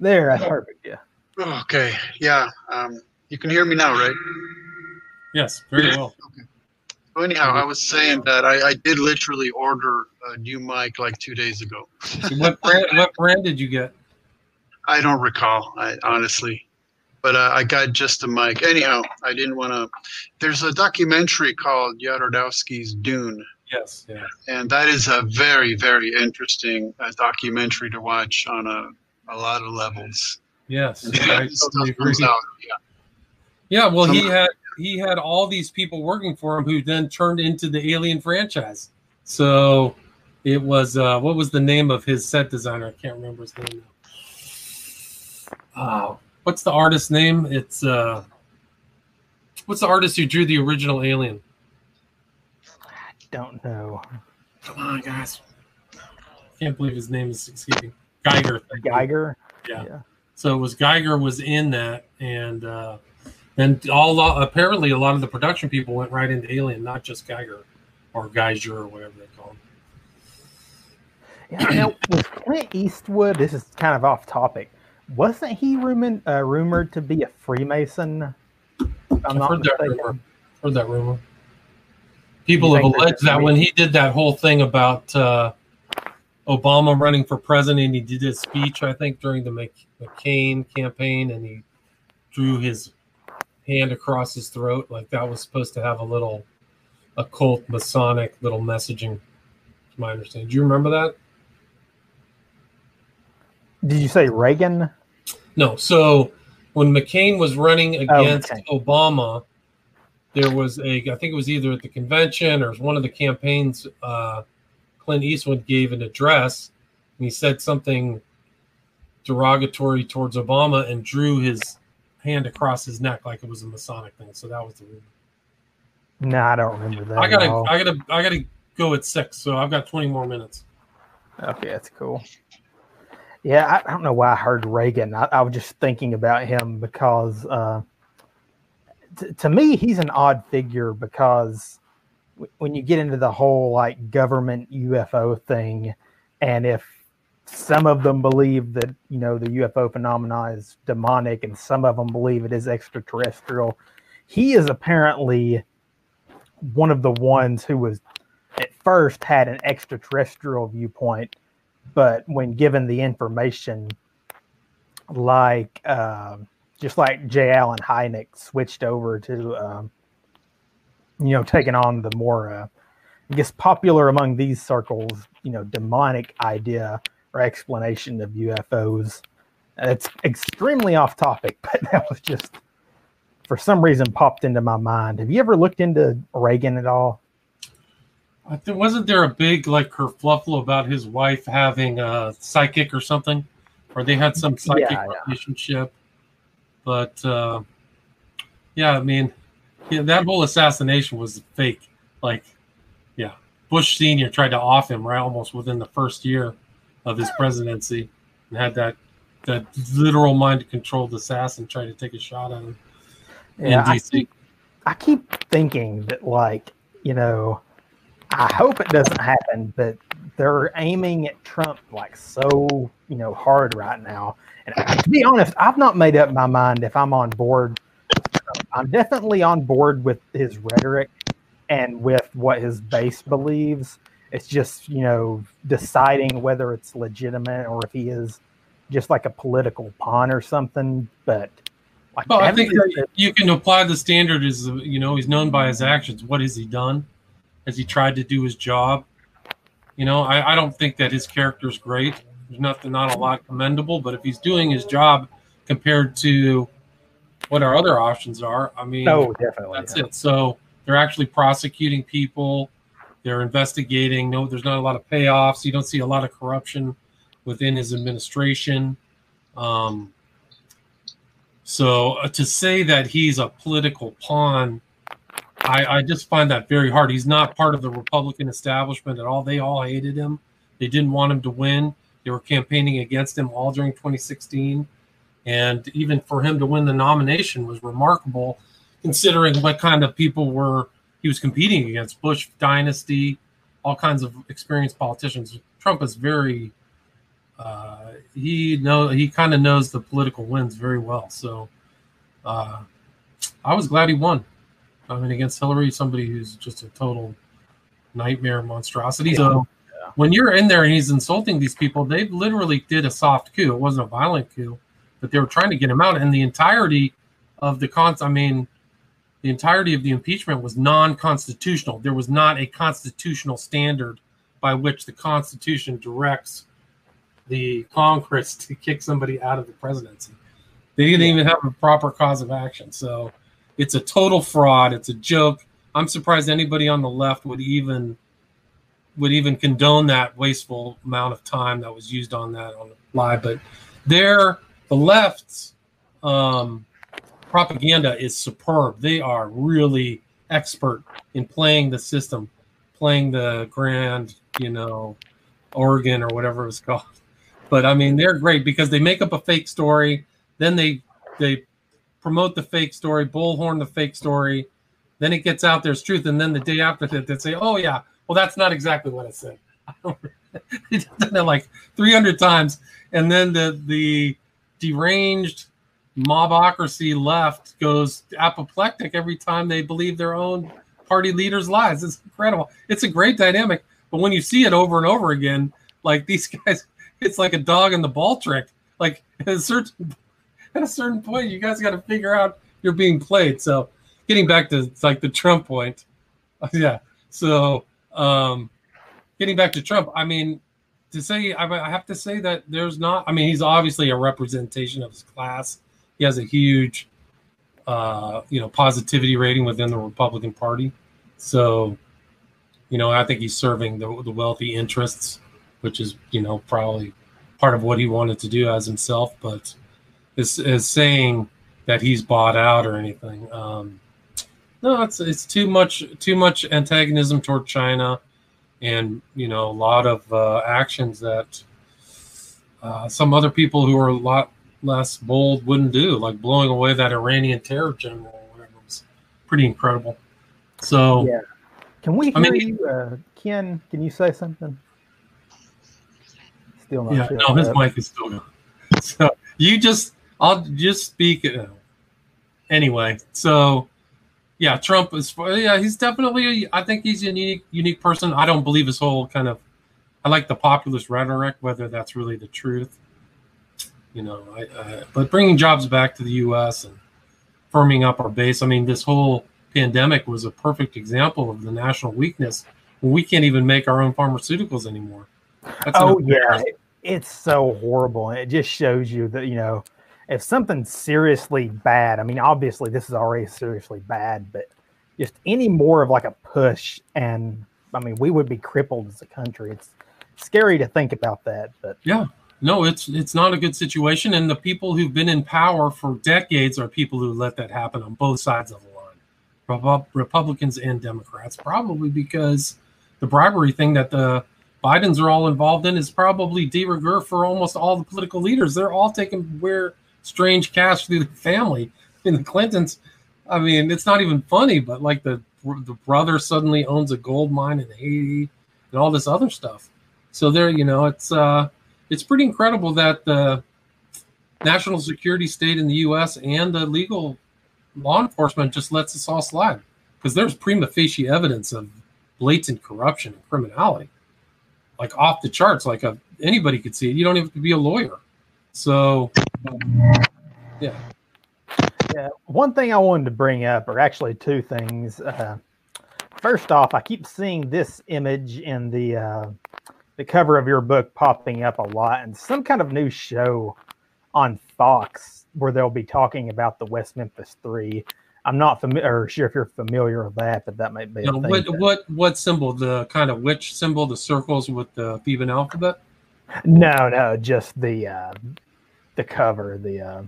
There. That's perfect. Yeah. Okay, yeah. Um, you can hear me now, right? Yes, very well. Okay. So anyhow, I was saying that I, I did literally order a new mic like two days ago. what brand? What brand did you get? I don't recall, I honestly, but uh, I got just a mic. Anyhow, I didn't want to. There's a documentary called Jodorowsky's Dune, Yes, yeah. and that is a very, very interesting uh, documentary to watch on a, a lot of levels. Yes, And I totally agree. yeah. Yeah, well, he had he had all these people working for him who then turned into the Alien franchise. So it was uh, what was the name of his set designer? I can't remember his name. Now. Uh, what's the artist's name? It's uh, what's the artist who drew the original Alien? I don't know. Come on, guys! Can't believe his name is escaping. Geiger. Geiger. Yeah. Yeah. So it was Geiger was in that, and uh, and all apparently a lot of the production people went right into Alien, not just Geiger or Geiger or whatever they call him. Yeah, now, was Clint Eastwood? This is kind of off topic. Wasn't he rumored, uh, rumored to be a Freemason? I'm I've not heard that rumor. Heard that rumor. People have alleged that when he did that whole thing about uh, Obama running for president, and he did his speech, I think, during the Mc- McCain campaign, and he drew his hand across his throat, like that was supposed to have a little occult Masonic little messaging. To my understanding, do you remember that? Did you say Reagan? No. So when McCain was running against okay. Obama, there was a, I think it was either at the convention or it was one of the campaigns uh, Clint Eastwood gave an address and he said something derogatory towards Obama and drew his hand across his neck like it was a Masonic thing. So that was the rumor. No, I don't remember that. I gotta. I gotta, I gotta go at six. So I've got 20 more minutes. Okay, that's cool. Yeah, I, I don't know why I heard Reagan. I, I was just thinking about him because, uh, t- to me, he's an odd figure because when you get into the whole like government UFO thing, and if some of them believe that you know the UFO phenomena is demonic, and some of them believe it is extraterrestrial, he is apparently one of the ones who was at first had an extraterrestrial viewpoint, but when given the information, like um just like J. Allen Hynek switched over to, um, you know, taking on the more, uh, I guess, popular among these circles, you know, demonic idea or explanation of UFOs. And it's extremely off topic, but that was just for some reason popped into my mind. Have you ever looked into Reagan at all? Wasn't there a big like kerfluffle about his wife having a psychic or something, or they had some psychic Yeah, yeah. relationship? But uh, yeah, I mean, yeah, that whole assassination was fake. Like, yeah, Bush Senior tried to off him right almost within the first year of his presidency, and had that that literal mind controlled assassin try to take a shot at him Yeah, in I DC. keep, I keep thinking that, like, you know, I hope it doesn't happen, but they're aiming at Trump like so, you know, hard right now. And to be honest, I've not made up my mind if I'm on board. I'm definitely on board with his rhetoric and with what his base believes. It's just, you know, deciding whether it's legitimate or if he is just like a political pawn or something. But like, Well, I think you can apply the standard is, you know he's known by his actions. What has he done? Has he tried to do his job? You know, I, I don't think that his character is great. There's nothing, not a lot commendable. But if he's doing his job compared to what our other options are, I mean, no, definitely. that's yeah. it. So they're actually prosecuting people. They're investigating. No, there's not a lot of payoffs. You don't see a lot of corruption within his administration. Um, so uh, to say that he's a political pawn, I, I just find that very hard. He's not part of the Republican establishment at all. They all hated him. They didn't want him to win. They were campaigning against him all during 2016. And even for him to win the nomination was remarkable, considering what kind of people were he was competing against. Bush dynasty, all kinds of experienced politicians. Trump is very uh, he know he kind of knows the political winds very well. So uh, I was glad he won. I mean, against Hillary, somebody who's just a total nightmare monstrosity. So when you're in there and he's insulting these people, they literally did a soft coup. It wasn't a violent coup, but they were trying to get him out. And the entirety of the cons, I mean, the entirety of the impeachment was non-constitutional. There was not a constitutional standard by which the Constitution directs the Congress to kick somebody out of the presidency. They didn't even have a proper cause of action. So it's a total fraud. It's a joke. I'm surprised anybody on the left would even would even condone that wasteful amount of time that was used on that on the lie. But there, the left's um, propaganda is superb. They are really expert in playing the system, playing the grand, you know, organ or whatever it was called. But I mean, they're great because they make up a fake story, then they they promote the fake story, bullhorn the fake story, then it gets out there's truth, and then the day after that they say, "Oh yeah, well that's not exactly what I said." it done like 300 times, and then the the deranged mobocracy left goes apoplectic every time they believe their own party leaders' lies. It's incredible. It's a great dynamic, but when you see it over and over again, like these guys, it's like a dog in the ball trick. Like at a certain at a certain point, you guys got to figure out you're being played. So, getting back to like the Trump point, yeah. So, um, getting back to Trump, I mean, to say I have to say that there's not. I mean, he's obviously a representation of his class. He has a huge, uh, you know, positivity rating within the Republican Party. So, You know, I think he's serving the, the wealthy interests, which is you know probably part of what he wanted to do as himself, but is is saying that he's bought out or anything. Um, no, it's it's too much too much antagonism toward China, and you know a lot of uh, actions that uh, some other people who are a lot less bold wouldn't do, like blowing away that Iranian terror general. Or whatever was pretty incredible. So Yeah. Can we I hear mean- you, uh, Ken? Can you say something? Still not yeah, no, his mic is still going. So you just, I'll just speak. Uh, anyway, so yeah, Trump is. Yeah, he's definitely. I think he's a unique, unique person. I don't believe his whole kind of. I like the populist rhetoric, whether that's really the truth. You know, I, I, but bringing jobs back to the U.S. and firming up our base. I mean, this whole pandemic was a perfect example of the national weakness. We can't even make our own pharmaceuticals anymore. That's Oh yeah, it- it's so horrible, and it just shows you that you know if something's seriously bad. I mean, obviously this is already seriously bad, but just any more of like a push, and I mean, we would be crippled as a country. It's scary to think about that, but yeah, No, it's it's not a good situation, and the people who've been in power for decades are people who let that happen on both sides of the line, Republicans and Democrats. Probably because the bribery thing that the Bidens are all involved in is probably de rigueur for almost all the political leaders. They're all taking weird, strange cash through the family. In the Clintons, I mean, it's not even funny, but like the the brother suddenly owns a gold mine in Haiti and all this other stuff. So there, you know, it's uh it's pretty incredible that the national security state in the U.S. and the legal law enforcement just lets us all slide because there's prima facie evidence of blatant corruption and criminality, like off the charts. Like a, anybody could see it. You don't even have to be a lawyer. So, yeah, Yeah, one thing I wanted to bring up, or actually two things. Uh, first off, I keep seeing this image in the uh, the cover of your book popping up a lot, and some kind of new show on Fox where they'll be talking about the West Memphis Three. I'm not familiar, sure if you're familiar with that, but that might be. you a know, thing what to- what what symbol? The kind of which symbol? The circles with the Theban alphabet. No, no, just the uh, the cover, the uh,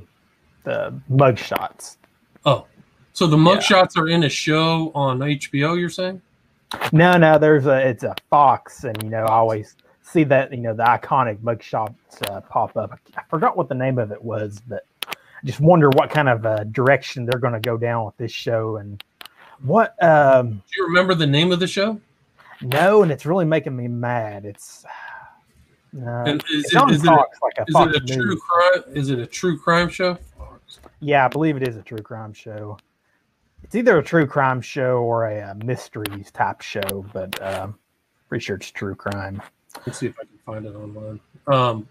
the mug shots. Oh, so the mugshots are in a show on HBO. You're saying? No, no, there's a it's a fox, and you know I always see that you know the iconic mugshots uh, pop up. I forgot what the name of it was, but I just wonder what kind of uh, direction they're going to go down with this show and what. Um, Do you remember the name of the show? no, and it's really making me mad. It's no, And is it, on it, like a is it a News. true crime? Is it a true crime show? Yeah, I believe it is a true crime show. It's either a true crime show or a, uh mysteries type show, but um, pretty sure it's true crime. Let's see if I can find it online. Um,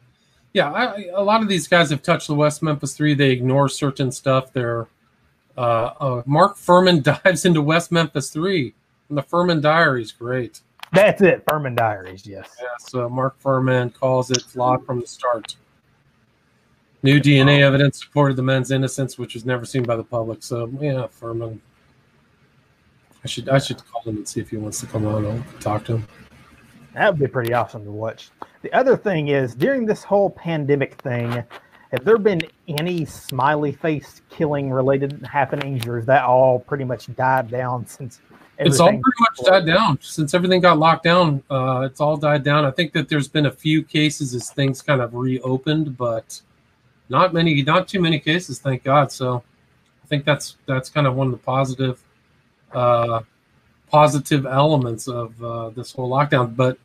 yeah, I- a lot of these guys have touched the West Memphis Three. They ignore certain stuff. They're uh, uh, Mark Fuhrman dives into West Memphis Three, and the Fuhrman Diaries. Great. That's it, Fuhrman Diaries. Yes. Yes, uh, Mark Fuhrman calls it flawed from the start. New DNA evidence supported the men's innocence, which was never seen by the public. So yeah, Fuhrman. I should I should call him and see if he wants to come on and talk to him. That would be pretty awesome to watch. The other thing is, during this whole pandemic thing, have there been any smiley face killing related happenings, or is that all pretty much died down since It's all pretty much died down since everything got locked down. Uh, it's all died down. I think that there's been a few cases as things kind of reopened, but not many, not too many cases, thank God. So I think that's that's kind of one of the positive, uh, positive elements of uh, this whole lockdown. But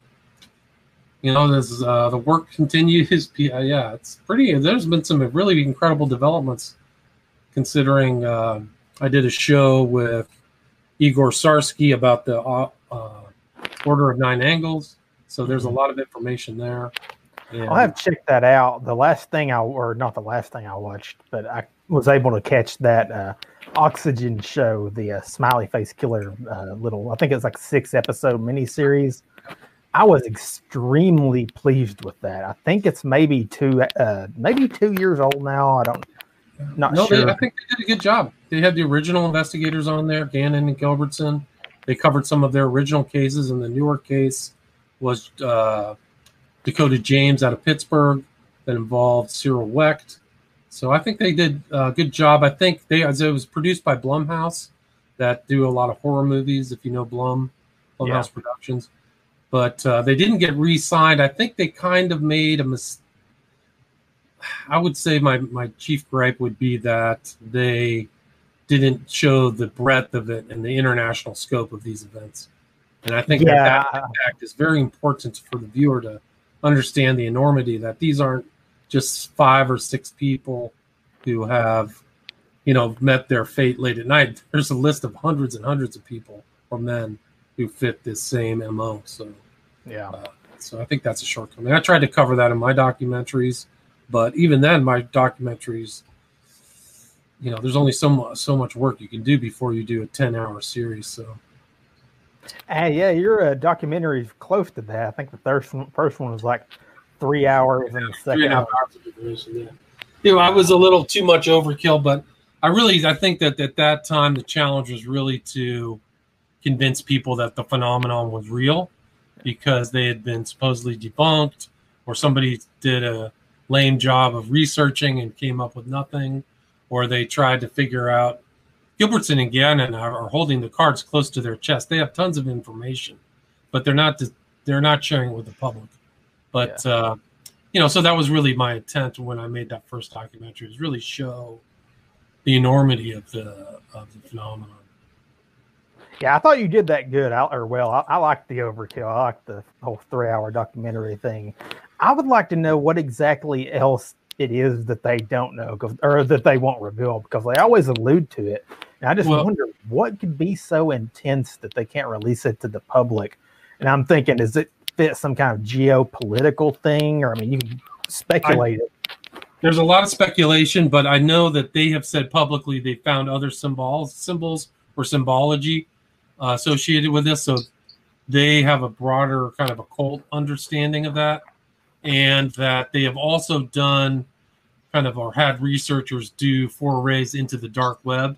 you know, there's uh, the work continues. Yeah, it's pretty. There's been some really incredible developments, considering uh, I did a show with Igor Sarsky about the uh, uh, Order of Nine Angles. So there's a lot of information there. And I'll have checked that out. The last thing I, or not the last thing I watched, but I was able to catch that uh, Oxygen show, the uh, Smiley Face Killer uh, little, I think it's like six episode miniseries. I was extremely pleased with that. I think it's maybe two, uh, maybe two years old now. I don't, not no, sure. they, I think they did a good job. They had the original investigators on there, Gannon and Gilbertson, They covered some of their original cases, and the newer case was uh, Dakota James out of Pittsburgh that involved Cyril Wecht. So I think they did a good job. I think they as it was produced by Blumhouse, that do a lot of horror movies. If you know Blum, Blumhouse Yeah. Productions, but uh, they didn't get re-signed. I think they kind of made a mistake. I would say my my chief gripe would be that they didn't show the breadth of it and the international scope of these events. And I think that Yeah. that impact is very important for the viewer to understand the enormity that these aren't just five or six people who have, you know, met their fate late at night. There's a list of hundreds and hundreds of people or men who fit this same MO. So Yeah. Uh, so I think that's a shortcoming. I tried to cover that in my documentaries, but even then, my documentaries, you know, there's only so much so much work you can do before you do a 10 hour series. So Hey, yeah, your uh, documentary is close to that. I think the first one, first one was like three hours, and the second and half hours. Yeah, you know, I was a little too much overkill, but I really I think that at that time the challenge was really to convince people that the phenomenon was real because they had been supposedly debunked or somebody did a lame job of researching and came up with nothing or they tried to figure out Gilbertson and Gannon are, are holding the cards close to their chest. They have tons of information, but they're not they're not sharing it with the public. But uh, you know, so that was really my intent when I made that first documentary is really show the enormity of the of the phenomenon. yeah, I thought you did that good. I, or well, I, I like the overkill. I like the whole three-hour documentary thing. I would like to know what exactly else it is that they don't know, or that they won't reveal, because they always allude to it. And I just Well- wonder what could be so intense that they can't release it to the public. And I'm thinking, does it fit some kind of geopolitical thing? Or I mean, you can speculate it. There's a lot of speculation, but I know that they have said publicly they found other symbols, symbols or symbology uh, associated with this. So they have a broader kind of occult understanding of that, and that they have also done kind of or had researchers do forays into the dark web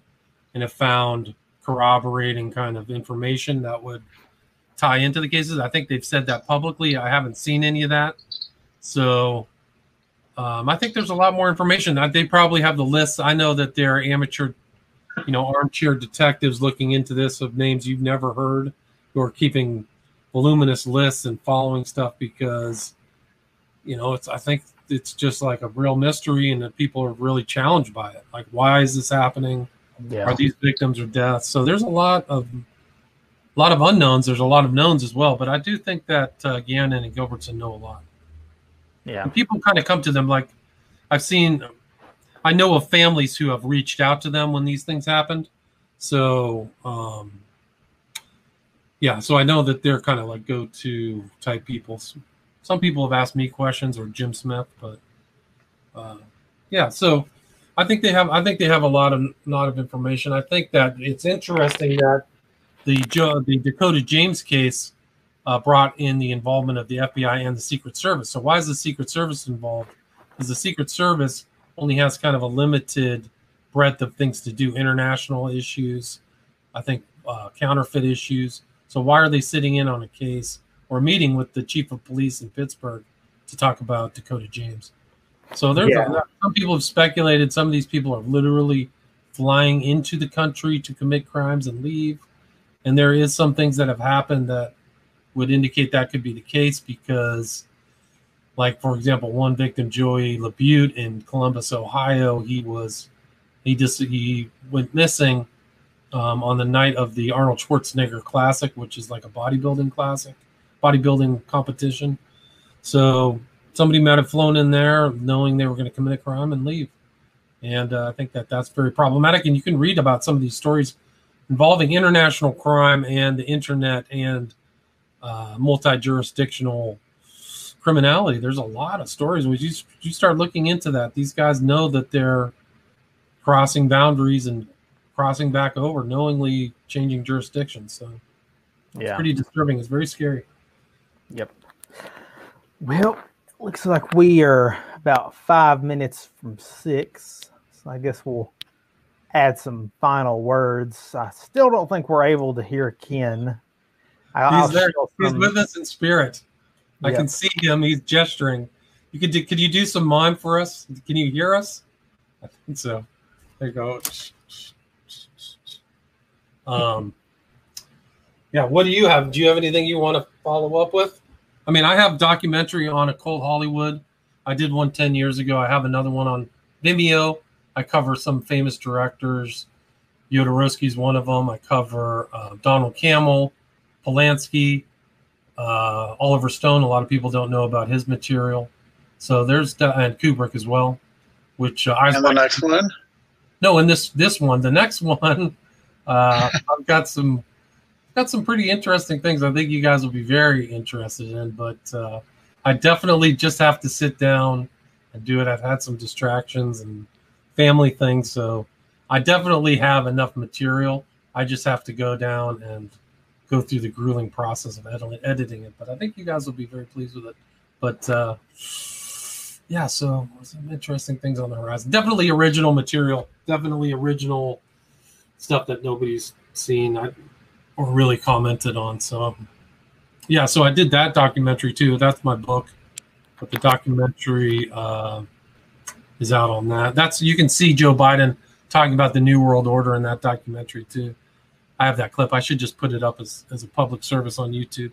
and have found corroborating kind of information that would tie into the cases. I think they've said that publicly. I haven't seen any of that. So um, I think there's a lot more information. They probably have the lists. I know that there are amateur, you know, armchair detectives looking into this of names you've never heard who are keeping voluminous lists and following stuff because, you know, it's I think it's just like a real mystery and that people are really challenged by it. Like, why is this happening? Yeah. Are these victims or deaths? So there's a lot of a lot of unknowns. There's a lot of knowns as well. But I do think that uh, Gannon and Gilbertson know a lot. Yeah. And people kind of come to them like I've seen I know of families who have reached out to them when these things happened. So um yeah, so I know that they're kind of like go to type people. Some people have asked me questions or Jim Smith, but uh, yeah, so I think they have I think they have a lot of lot of information. I think that it's interesting that the the Dakota James case uh, brought in the involvement of the FBI and the Secret Service. So why is the Secret Service involved? Because the Secret Service only has kind of a limited breadth of things to do, international issues, I think uh, counterfeit issues. So why are they sitting in on a case or meeting with the chief of police in Pittsburgh to talk about Dakota James? So there's Yeah. a, some people have speculated some of these people are literally flying into the country to commit crimes and leave. And there is some things that have happened that would indicate that could be the case because, like for example, one victim, Joey Labute in Columbus, Ohio, he was he just he went missing um, on the night of the Arnold Schwarzenegger Classic, which is like a bodybuilding classic, bodybuilding competition. So somebody might have flown in there knowing they were going to commit a crime and leave. And uh, I think that that's very problematic. And you can read about some of these stories involving international crime and the internet and uh, multi-jurisdictional criminality. There's a lot of stories. When you you start looking into that, these guys know that they're crossing boundaries and crossing back over, knowingly changing jurisdictions. So it's Yeah. pretty disturbing. It's very scary. Yep. Well, looks like we are about five minutes from six. So I guess we'll add some final words. I still don't think we're able to hear Ken. I, he's there. He's with us in spirit. I Yep. can see him. He's gesturing. You could do, could you do some mime for us? Can you hear us? I think so. There you go. Um, yeah. What do you have? Do you have anything you want to follow up with? I mean, I have documentary on occult Hollywood. I did one 10 years ago. I have another one on Vimeo. I cover some famous directors. Jodorowsky's one of them. I cover uh, Donald Cammell, Polanski, uh, Oliver Stone. A lot of people don't know about his material. So there's that, and Kubrick as well, which uh, I And the next one, no, in this this one, the next one, uh, I've got some got some pretty interesting things. I think you guys will be very interested in. But uh, I definitely just have to sit down and do it. I've had some distractions and family things, so I definitely have enough material. I just have to go down and go through the grueling process of edit- editing it. But I think you guys will be very pleased with it. But uh, yeah, so some interesting things on the horizon. Definitely original material. Definitely original stuff that nobody's seen I, or really commented on. So yeah, so I did that documentary too. That's my book, but the documentary uh, is out on that. That's you can see Joe Biden talking about the New World Order in that documentary too. I have that clip. I should just put it up as, as a public service on YouTube.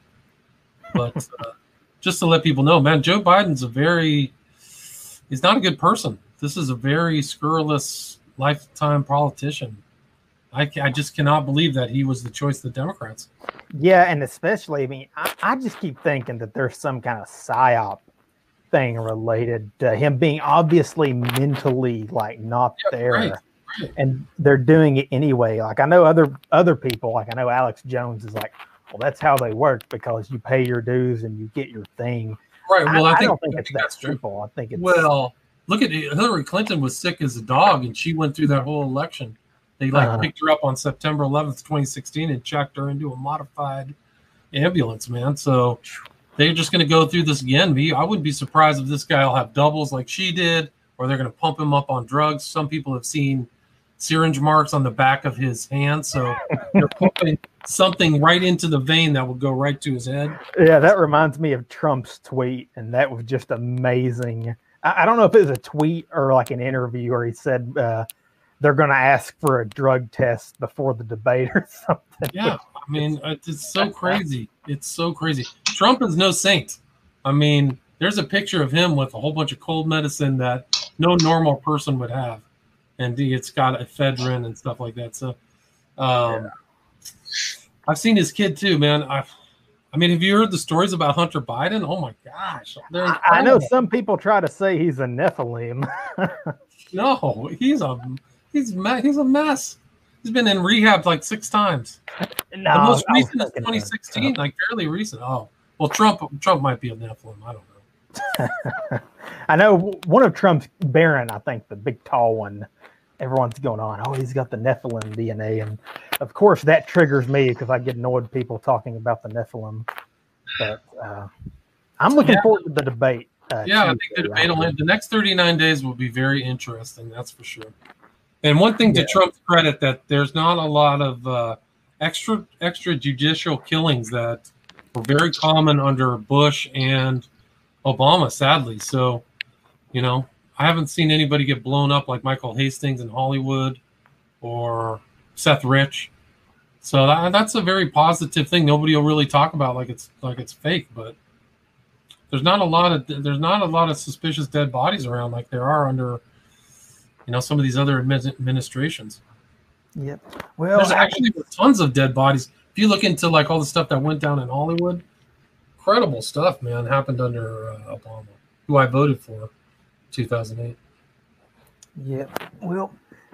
But uh, just to let people know, man, Joe Biden's a very he's not a good person. This is a very scurrilous lifetime politician. I, I just cannot believe that he was the choice of the Democrats. Yeah, and especially, I mean, I, I just keep thinking that there's some kind of psyop thing related to him being obviously mentally like not Yeah, there. right, right. And they're doing it anyway. Like I know other other people, like I know Alex Jones is like, well, that's how they work because you pay your dues and you get your thing. Right. Well, I, I, think, don't think I it's think that that's true. simple. I think it's Well, look at it. Hillary Clinton was sick as a dog, and she went through that whole election. They like Uh-huh. picked her up on September 11th, 2016, and checked her into a modified ambulance, man. So they're just going to go through this again. Me, I wouldn't be surprised if this guy will have doubles like she did, or they're going to pump him up on drugs. Some people have seen syringe marks on the back of his hand, so they're pumping something right into the vein that will go right to his head. Yeah, that reminds me of Trump's tweet, and that was just amazing. I, I don't know if it was a tweet or like an interview where he said uh, they're going to ask for a drug test before the debate or something. Yeah, I mean, it's so crazy. It's so crazy. Trump is no saint. I mean, there's a picture of him with a whole bunch of cold medicine that no normal person would have, and it's got ephedrine and stuff like that. So, um, I've seen his kid too, man. I, I mean, have you heard the stories about Hunter Biden? Oh my gosh, I, I know some people try to say he's a Nephilim. No, he's a he's me- he's a mess. He's been in rehab like six times. no, the most recent is 2016, like fairly recent. Oh, well, Trump Trump might be a Nephilim. I don't know. I know one of Trump's Barron, I think the big tall one. Everyone's going on. Oh, he's got the Nephilim DNA, and of course that triggers me because I get annoyed with people talking about the Nephilim. But uh, I'm looking Yeah. forward to the debate. Uh, Yeah, I think the debate will end. The next 39 days will be very interesting. That's for sure. And one thing to Yeah. Trump's credit that there's not a lot of uh, extra extrajudicial killings that were very common under Bush and Obama, sadly. So, you know, I haven't seen anybody get blown up like Michael Hastings in Hollywood or Seth Rich. So that, that's a very positive thing. Nobody will really talk about like it's like it's fake, but there's not a lot of there's not a lot of suspicious dead bodies around like there are under you know some of these other administrations. Yep. Well, There's actually tons of dead bodies. If you look into like all the stuff that went down in Hollywood, incredible stuff, man, happened under uh, Obama, who I voted for, 2008. Yep. Well,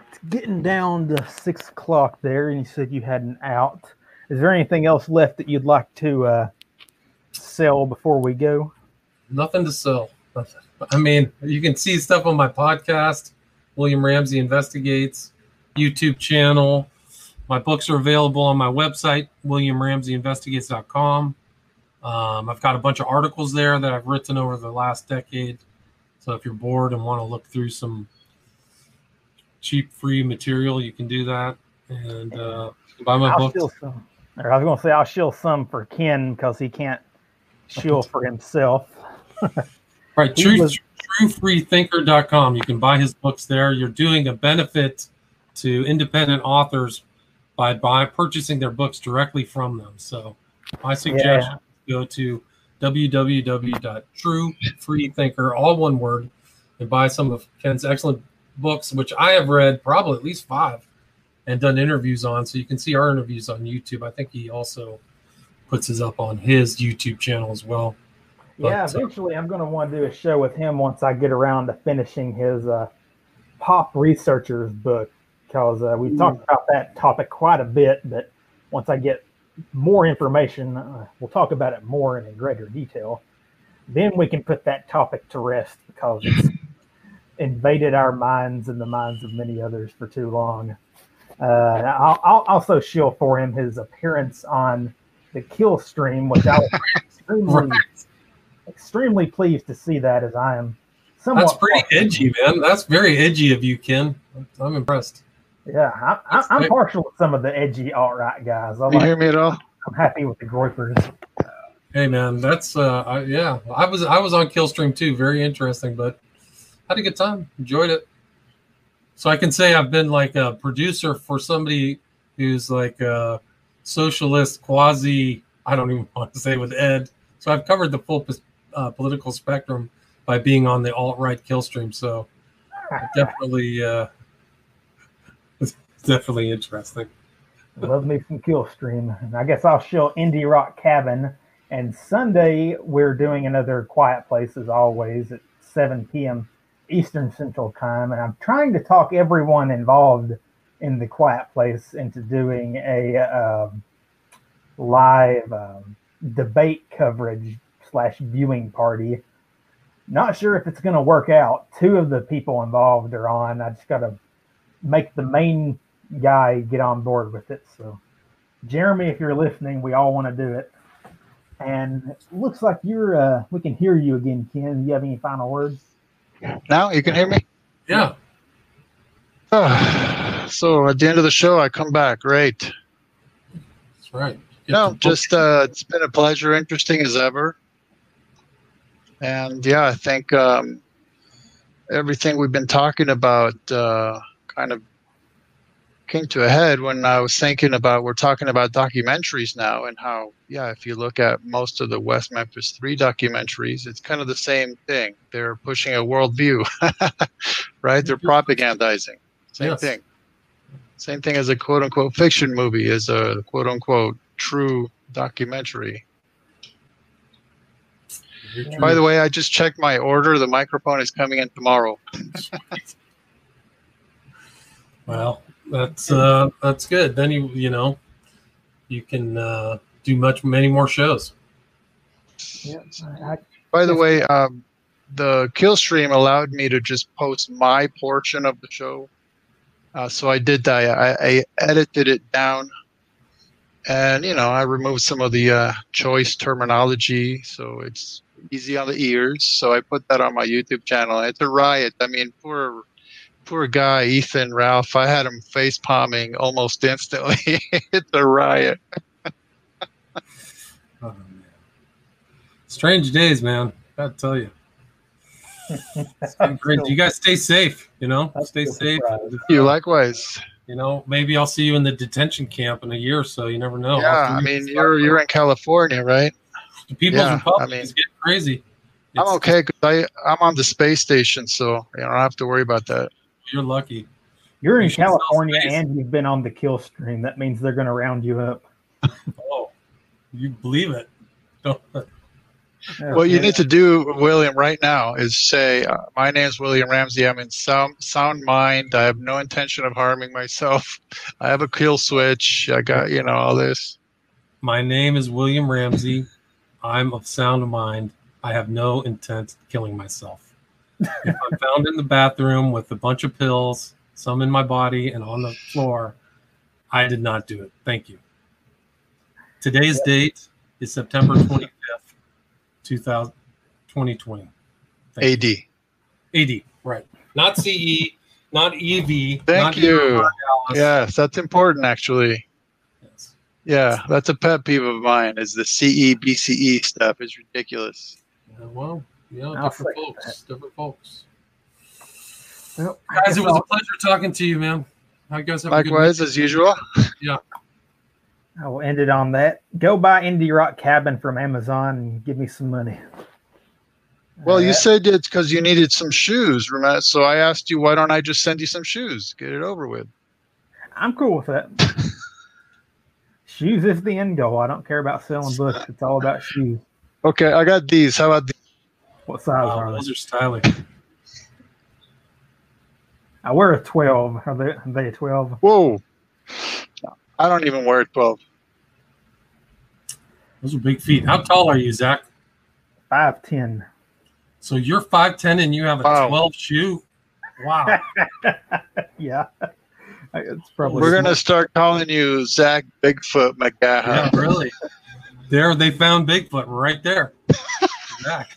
it's getting down to six o'clock there, and you said you had an out. Is there anything else left that you'd like to uh, sell before we go? Nothing to sell. I mean, you can see stuff on my podcast, William Ramsey Investigates, YouTube channel. My books are available on my website, williamramseyinvestigates.com. Um, I've got a bunch of articles there that I've written over the last decade. So if you're bored and want to look through some cheap, free material, you can do that. And uh, buy my I'll books. some. Or I was going to say I'll shill some for Ken because he can't shill for himself. Right, true, was- truefreethinker.com. You can buy his books there. You're doing a benefit to independent authors by by purchasing their books directly from them. So, my suggestion is go to www.truefreethinker, all one word, and buy some of Ken's excellent books, which I have read probably at least five and done interviews on. So you can see our interviews on YouTube. I think he also puts his up on his YouTube channel as well. Yeah, But, uh, eventually I'm going to want to do a show with him once I get around to finishing his uh, Pop Researchers book because uh, we've talked about that topic quite a bit. But once I get more information, uh, we'll talk about it more and in greater detail. Then we can put that topic to rest because it's invaded our minds and the minds of many others for too long. Uh, I'll, I'll also shill for him his appearance on the Kill Stream, which I was extremely extremely pleased to see that as I am somewhat. That's pretty edgy, man. That's very edgy of you, Ken. I'm impressed. Yeah, I, I, I'm great. partial to some of the edgy alt right guys. I You hear like, me at all? I'm happy with the Groypers. Hey, man, that's uh, I, yeah. I was I was on Killstream too. Very interesting, but had a good time. Enjoyed it. So I can say I've been like a producer for somebody who's like a socialist, quasi. I don't even want to say with Ed. So I've covered the full uh, political spectrum by being on the alt right kill stream. So definitely, uh, definitely interesting. Love me some Killstream. And I guess I'll show Indie Rock Cabin. And Sunday, we're doing another Quiet Place as always at 7 p.m. Eastern Central Time. And I'm trying to talk everyone involved in the Quiet Place into doing a um, live um, debate coverage slash viewing party. Not sure if it's going to work out. Two of the people involved are on. I just got to make the main guy get on board with it. So, Jeremy, if you're listening, we all want to do it. And it looks like you're. Uh, we can hear you again, Ken. Do you have any final words? Now you can hear me? Yeah. so at the end of the show, I come back. Great. That's right. Get No, just uh, it's been a pleasure, interesting as ever. And yeah, I think um, everything we've been talking about uh, kind of came to a head when I was thinking about we're talking about documentaries now and how yeah, if you look at most of the West Memphis Three documentaries, it's kind of the same thing. They're pushing a worldview, right? They're propagandizing. Same Yes. thing. Same thing as a quote unquote fiction movie is a quote unquote true documentary. By the way, I just checked my order. The microphone is coming in tomorrow. Well, that's uh, that's good. Then you you know you can uh, do much many more shows. Yeah. I, By the way, um, the kill stream allowed me to just post my portion of the show. Uh, so I did that. I, I edited it down, and you know I removed some of the uh, choice terminology, so it's easy on the ears. So I put that on my YouTube channel. It's a riot. I mean, poor, poor guy Ethan Ralph. I had him face palming almost instantly. it's a riot. Oh, man. Strange days, man. Gotta tell you. It's great. You guys stay safe. You know, I'm stay safe. surprised. You uh, likewise. You know, maybe I'll see you in the detention camp in a year or so. You never know. yeah, I mean you're you're in California, right? The People's yeah, Republic I mean- is getting crazy. I'm okay because I I'm on the space station, so you know, I don't have to worry about that. You're lucky. You're in You should sell California and you've been on the kill stream. That means they're going to round you up. Oh, you believe it? What you need to do, William, right now is say, uh, "My name is William Ramsey. I'm in sound sound mind. I have no intention of harming myself. I have a kill switch. I got you know all this." My name is William Ramsey. I'm of sound mind. I have no intent of killing myself. if I'm found in the bathroom with a bunch of pills, some in my body and on the floor, I did not do it. Thank you. Today's date is September 25th, 2000, 2020. Thank you. AD. AD, right. Not CE, not EV. Thank not you. Yes, that's important actually. Yes. Yeah, that's a pet peeve of mine. Is the CE BCE stuff is ridiculous. Yeah, well, yeah, I'll different second folks. Different folks. Well, Guys, it was a I'll- pleasure talking to you, man. I guess guys have a good Likewise, as usual. Yeah. I will end it on that. Go buy Indie Rock Cabin from Amazon and give me some money. Well, you said it's because you needed some shoes, remember? So I asked you, why don't I just send you some shoes? Get it over with. I'm cool with that. shoes is the end goal. I don't care about selling books. It's all about shoes. Okay, I got these. How about these? What size Wow, are they? those are stylish. I wear a 12. Are they, are they a 12? Whoa. I don't even wear a 12. Those are big feet. How tall are you, Zak? 5'10. So you're 5'10 and you have a Wow. 12 shoe? Wow. yeah. It's probably We're going to start calling you Zak Bigfoot McGaha. yeah, really. There, they found Bigfoot right there. Zak.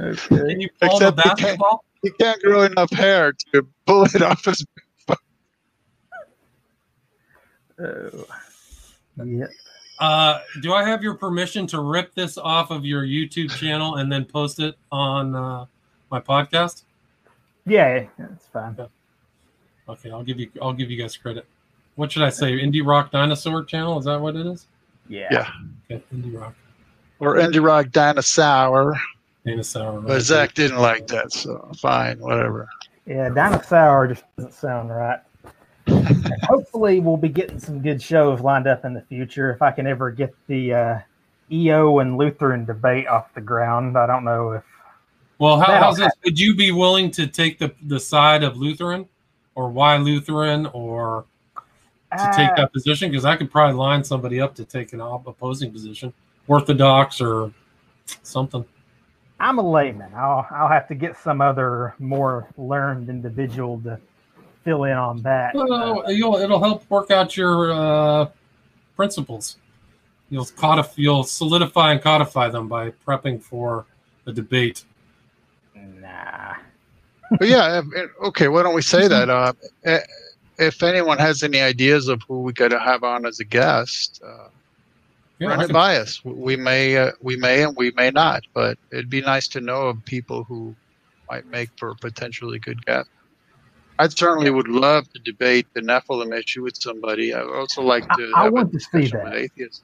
Okay. Can you pull Except the you can't- He can't grow enough hair to pull it off his. Oh. Yeah. Uh, do I have your permission to rip this off of your YouTube channel and then post it on uh, my podcast? Yeah, that's fine. Okay, I'll give you I'll give you guys credit. What should I say? Indie Rock Dinosaur channel? Is that what it is? Yeah. Yeah. Okay, Indie Rock Or Indie Rock Dinosaur. Dinosaur. But Zak didn't like that, so fine, whatever. Yeah, dinosaur just doesn't sound right. Hopefully, we'll be getting some good shows lined up in the future. If I can ever get the uh, EO and Lutheran debate off the ground, I don't know if Well, how, how's this? Would you be willing to take the the side of Lutheran, or why Lutheran, or to take Uh, that position? Because I could probably line somebody up to take an opposing position, Orthodox or something. I'm a layman. I'll I'll have to get some other more learned individual to fill in on that. Uh, Well, you'll, it'll help work out your uh, principles. You'll codify, you'll solidify and codify them by prepping for a debate. Nah. But yeah, okay, why don't we say that? Uh, if anyone has any ideas of who we could have on as a guest, uh, Yeah, run it by us. We may, uh, we may, and we may not. But it'd be nice to know of people who might make for a potentially good guests. I certainly would love to debate the Nephilim issue with somebody. I would also like to. I- I want to see that. with atheists.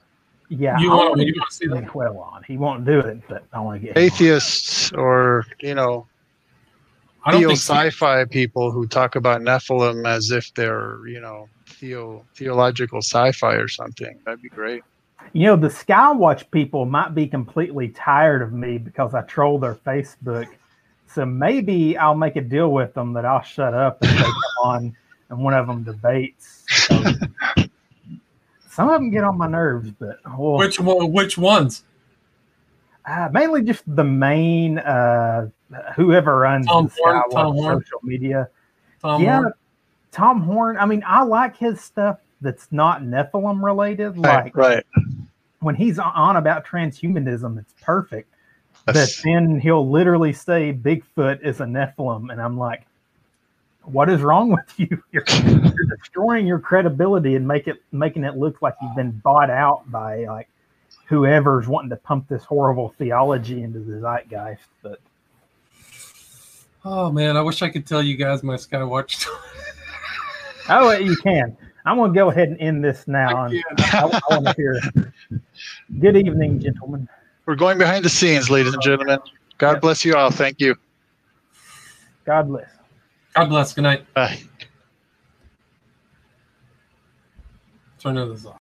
Yeah, You want- wanna you wanna see that? Ian on. He won't do it, but I want to get him on. Atheists, or you know, theo sci-fi people who talk about Nephilim as if they're, you know, theo theological sci-fi or something. That'd be great. You know, the Skywatch people might be completely tired of me because I troll their Facebook. So maybe I'll make a deal with them that I'll shut up and they come on and one of them debates. Some of them get on my nerves, but well, which one, which ones? uh, mainly just the main uh, whoever runs Tom Horn, Skywatch Tom Horn. social media. Tom yeah, Horn? Tom Horn. I mean, I like his stuff that's not Nephilim related. Like right. when he's on about transhumanism, it's perfect. But then he'll literally say Bigfoot is a Nephilim, and I'm like, what is wrong with you? You're, you're destroying your credibility and make it making it look like you've been bought out by like whoever's wanting to pump this horrible theology into the zeitgeist. But Oh man, I wish I could tell you guys my Skywatch oh, you can. I'm going to go ahead and end this now. And I, I want to hear. Good evening, gentlemen. We're going behind the scenes, ladies and gentlemen. God Yep. bless you all. Thank you. God bless. God bless. Good night. Bye. Turn this off.